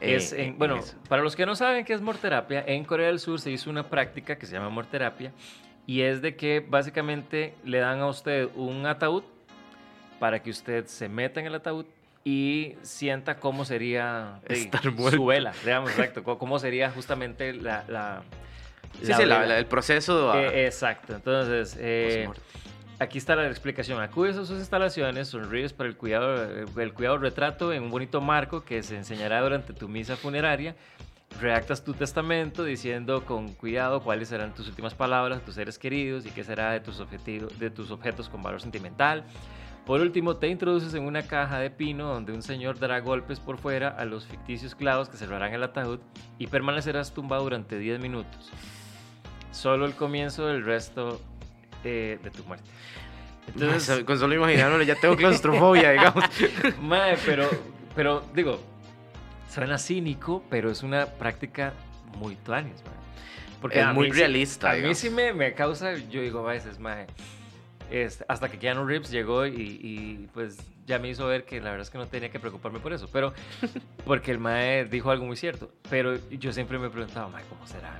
eh, Es en- bueno, eso. para los que no saben qué es morterapia, en Corea del Sur se hizo una práctica que se llama morterapia y es de que básicamente le dan a usted un ataúd para que usted se meta en el ataúd y sienta cómo sería Estar su vela, digamos, exacto, cómo sería justamente la... la Sí, sí, la- la- el proceso. a- Eh, exacto, entonces... eh. Aquí está la explicación. Acudes a sus instalaciones, sonríes para el cuidado, el cuidado retrato en un bonito marco que se enseñará durante tu misa funeraria. Redactas tu testamento diciendo con cuidado cuáles serán tus últimas palabras tus seres queridos y qué será de tus, objetivos, de tus objetos con valor sentimental. Por último, te introduces en una caja de pino donde un señor dará golpes por fuera a los ficticios clavos que cerrarán el ataúd y permanecerás tumbado durante 10 minutos. Solo el comienzo del resto eh, de tu muerte. Mae, con solo imaginármelo ya tengo claustrofobia, digamos. Mae, pero, pero digo, suena cínico, pero es una práctica muy tuanis, mae. Es muy mí sí- realista, a mí sí me, me causa, yo digo a veces, mae, este, hasta que Keanu Reeves llegó y, y, pues ya me hizo ver que la verdad es que no tenía que preocuparme por eso, pero porque el mae dijo algo muy cierto, pero yo siempre me he preguntado, mae, ¿cómo será?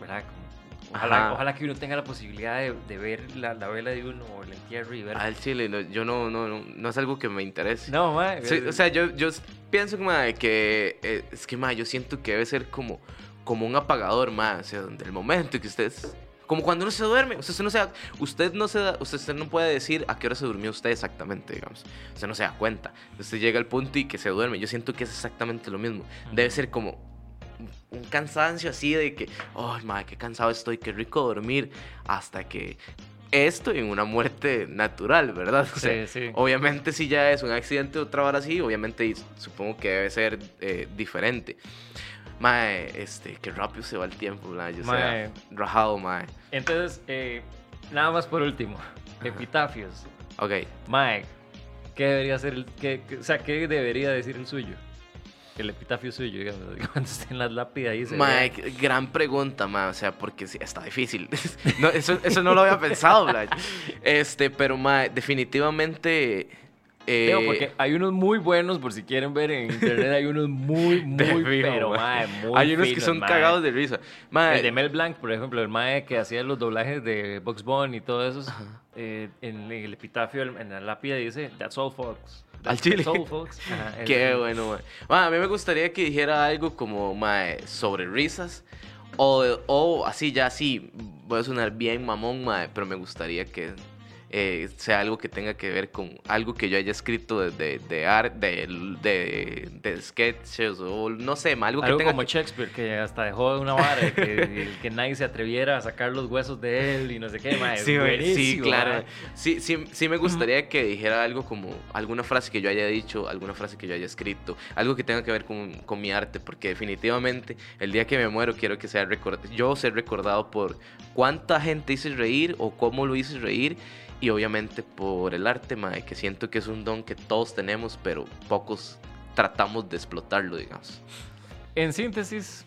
¿Verdad? ¿Cómo, Ojalá, ojalá que uno tenga la posibilidad de, de ver la, la vela de uno o el entierro y ver. Al chile, no, yo no, no, no, no es algo que me interese. no, mae. Sí, o sea, yo, yo pienso mae, que eh, es que mae, yo siento que debe ser como, como un apagador, mae, o sea, donde el momento que usted es- como cuando uno se duerme, o sea, usted no se da, usted no se da, usted, usted no puede decir a qué hora se durmió usted exactamente, digamos. Usted no se da cuenta. Usted llega al punto y que se duerme. Yo siento que es exactamente lo mismo. Debe ser como un cansancio así de que, ay, madre, qué cansado estoy, qué rico dormir, hasta que esto en una muerte natural, ¿verdad? O sea, Sí, sí. Obviamente si ya es un accidente otra hora así, obviamente supongo que debe ser eh, diferente. Mae, este, qué rápido se va el tiempo, mae, yo Mae. sea rajado, mae. Entonces, eh, nada más por último. Epitafios. Ok, Mae, ¿qué debería ser el, qué- qué- o sea, qué debería decir el suyo? El epitafio suyo, digamos, cuando esté en las lápidas ahí se mae, gran pregunta, mae, o sea, porque sí, está difícil. No, eso, eso no lo había pensado, mae. Este, pero mae, definitivamente... eh, porque hay unos muy buenos, por si quieren ver en internet, hay unos muy, muy, fijo, pero, mae. muy Hay unos que son mae. cagados de risa. Mae, El de Mel Blanc, por ejemplo, el mae que hacía los doblajes de Box Bunny y todo eso, eh, en el epitafio, en la lápida dice, That's all, folks. Al chile. folks. Ajá, Qué bueno, mae. Mae, a mí me gustaría que dijera algo como mae, sobre risas. O, o así, ya así, voy a sonar bien mamón, mae, pero me gustaría que eh, sea algo que tenga que ver con algo que yo haya escrito de, de, de, de, de, de sketches o no sé, algo que Algo tenga como que- Shakespeare, que hasta dejó una vara que, que nadie se atreviera a sacar los huesos de él y no sé qué, mae. Sí, sí, claro. Sí, sí, sí me gustaría que dijera algo como alguna frase que yo haya dicho, alguna frase que yo haya escrito, algo que tenga que ver con, con mi arte, porque definitivamente el día que me muero quiero que sea record yo ser recordado por cuánta gente hice reír o cómo lo hice reír y obviamente por el arte, mae, que siento que es un don que todos tenemos, pero pocos tratamos de explotarlo, digamos. En síntesis,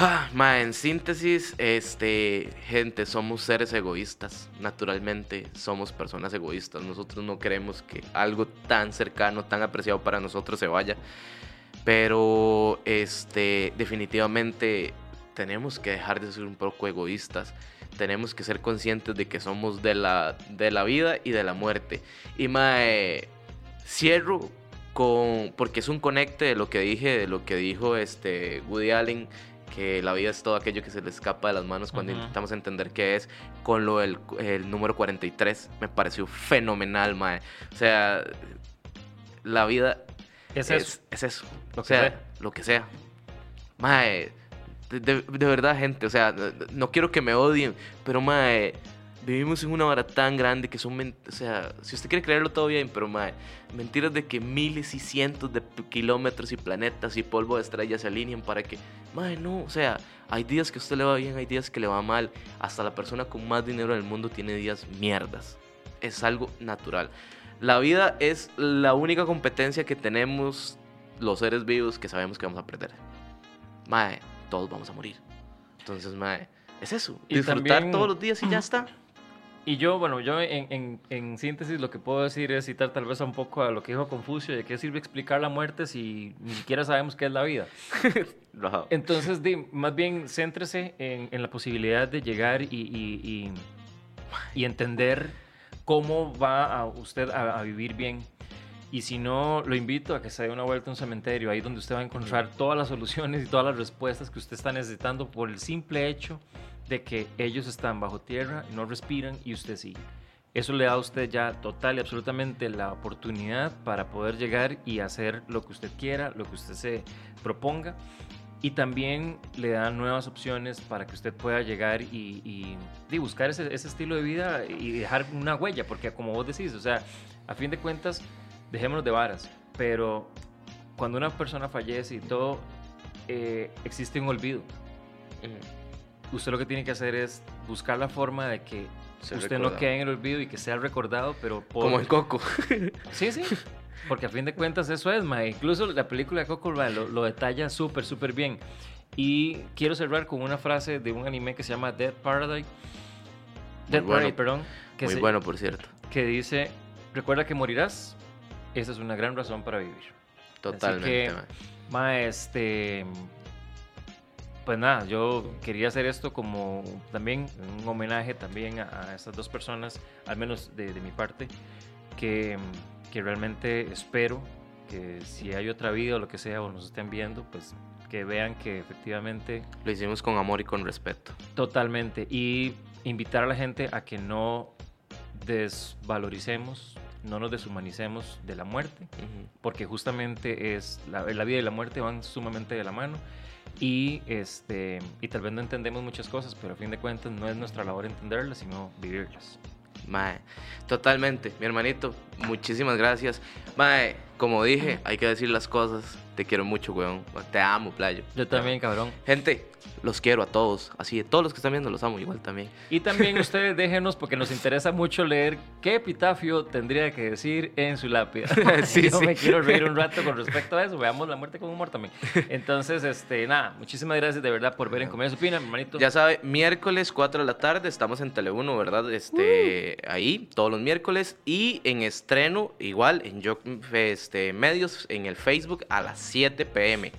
Ah, ma, en síntesis, este, gente, somos seres egoístas, naturalmente somos personas egoístas. Nosotros no queremos que algo tan cercano, tan apreciado para nosotros se vaya. Pero, este, definitivamente tenemos que dejar de ser un poco egoístas. Tenemos que ser conscientes de que somos de la, de la vida y de la muerte. Y, mae, cierro con, porque es un conecte de lo que dije, de lo que dijo este Woody Allen, que la vida es todo aquello que se le escapa de las manos cuando Ujú. intentamos entender qué es, con lo del el número 43, me pareció fenomenal, mae. O sea, la vida es es, eso. es eso. Lo o que sea, sea. lo que sea. Mae, de, de- verdad, gente, o sea, no, quiero que me odien, pero mae, vivimos en una hora tan grande que son, o sea, si usted quiere creerlo todo bien, pero mae, mentiras de que miles y cientos de kilómetros y planetas y polvo de estrellas se alinean para que, mae, no, o sea, hay días que a usted le va bien, hay días que le va mal, hasta la persona con más dinero del mundo tiene días mierdas. Es algo natural. La vida es la única competencia que tenemos los seres vivos que sabemos que vamos a perder. Mae, todos vamos a morir. Entonces, mae, es eso. Y Disfrutar también- todos los días y ya está. Y yo, bueno, yo en, en- en síntesis lo que puedo decir es citar tal vez un poco a lo que dijo Confucio, de qué sirve explicar la muerte si ni siquiera sabemos qué es la vida. Rajado. Entonces, di, más bien, céntrese en, en la posibilidad de llegar y, y- y- y entender cómo va a usted a, a vivir bien. Y si no, lo invito a que se dé una vuelta a un cementerio, ahí donde usted va a encontrar todas las soluciones y todas las respuestas que usted está necesitando por el simple hecho de que ellos están bajo tierra, no respiran y usted sí. Eso le da a usted ya total y absolutamente la oportunidad para poder llegar y hacer lo que usted quiera, lo que usted se proponga. Y también le da nuevas opciones para que usted pueda llegar y, y- y buscar ese, ese estilo de vida y dejar una huella, porque como vos decís, o sea, a fin de cuentas, dejémonos de varas, pero cuando una persona fallece y todo, eh, existe un olvido. Usted lo que tiene que hacer es buscar la forma de que Ser usted no recordado. quede en el olvido y que sea recordado, pero por... Como en Coco. Sí, sí. Porque a fin de cuentas eso es, ma. Incluso la película de Coco ma, lo, lo detalla súper, súper bien. Y quiero cerrar con una frase de un anime que se llama Dead Paradise. Dead bueno. Parade, perdón. Que, Muy se- bueno, por cierto. que dice, recuerda que morirás. Esa es una gran razón para vivir. Totalmente, que- mae. Ma, este... pues nada, yo quería hacer esto como también un homenaje también a, a estas dos personas, al menos de, de mi parte, que, que realmente espero que si hay otra vida o lo que sea o nos estén viendo, pues que vean que efectivamente Lo hicimos con amor y con respeto. totalmente y invitar a la gente a que no desvaloricemos, no nos deshumanicemos de la muerte, Ujú. porque justamente es la, la vida y la muerte van sumamente de la mano y este y tal vez no entendemos muchas cosas, pero a fin de cuentas no es nuestra labor entenderlas, sino vivirlas. Mae, totalmente, mi hermanito, muchísimas gracias. Mae, como dije, hay que decir las cosas. Te quiero mucho, weón. Te amo, playo. Yo también, cabrón. Gente, los quiero a todos. Así de todos los que están viendo los amo igual también. Y también ustedes déjenos, porque nos interesa mucho leer qué epitafio tendría que decir en su lápida. Sí, Yo sí. me quiero reír un rato con respecto a eso. Veamos la muerte con humor también. Entonces, este, nada, muchísimas gracias de verdad por ver en Comedia Supina, mi hermanito. Ya sabe, miércoles 4 de la tarde estamos en Tele1, ¿verdad? Este, ahí, todos los miércoles. Y en estreno, igual, en Yo este, Medios, en el Facebook, a las 7 pm.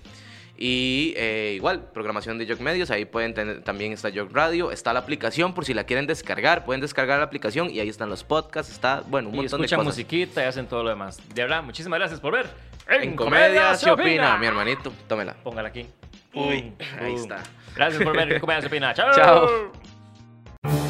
Y eh, igual, programación de Jock Medios, ahí pueden tener, también está Jock Radio, está la aplicación por si la quieren descargar, pueden descargar la aplicación y ahí están los podcasts, está, bueno, un y montón de escuchan cosas. musiquita y hacen todo lo demás. De verdad, muchísimas gracias por ver. En Comedia se opina, mi hermanito, tómela. Póngala aquí. Uy, ahí está. Gracias por ver en Comedia se opina. Chao. Chao.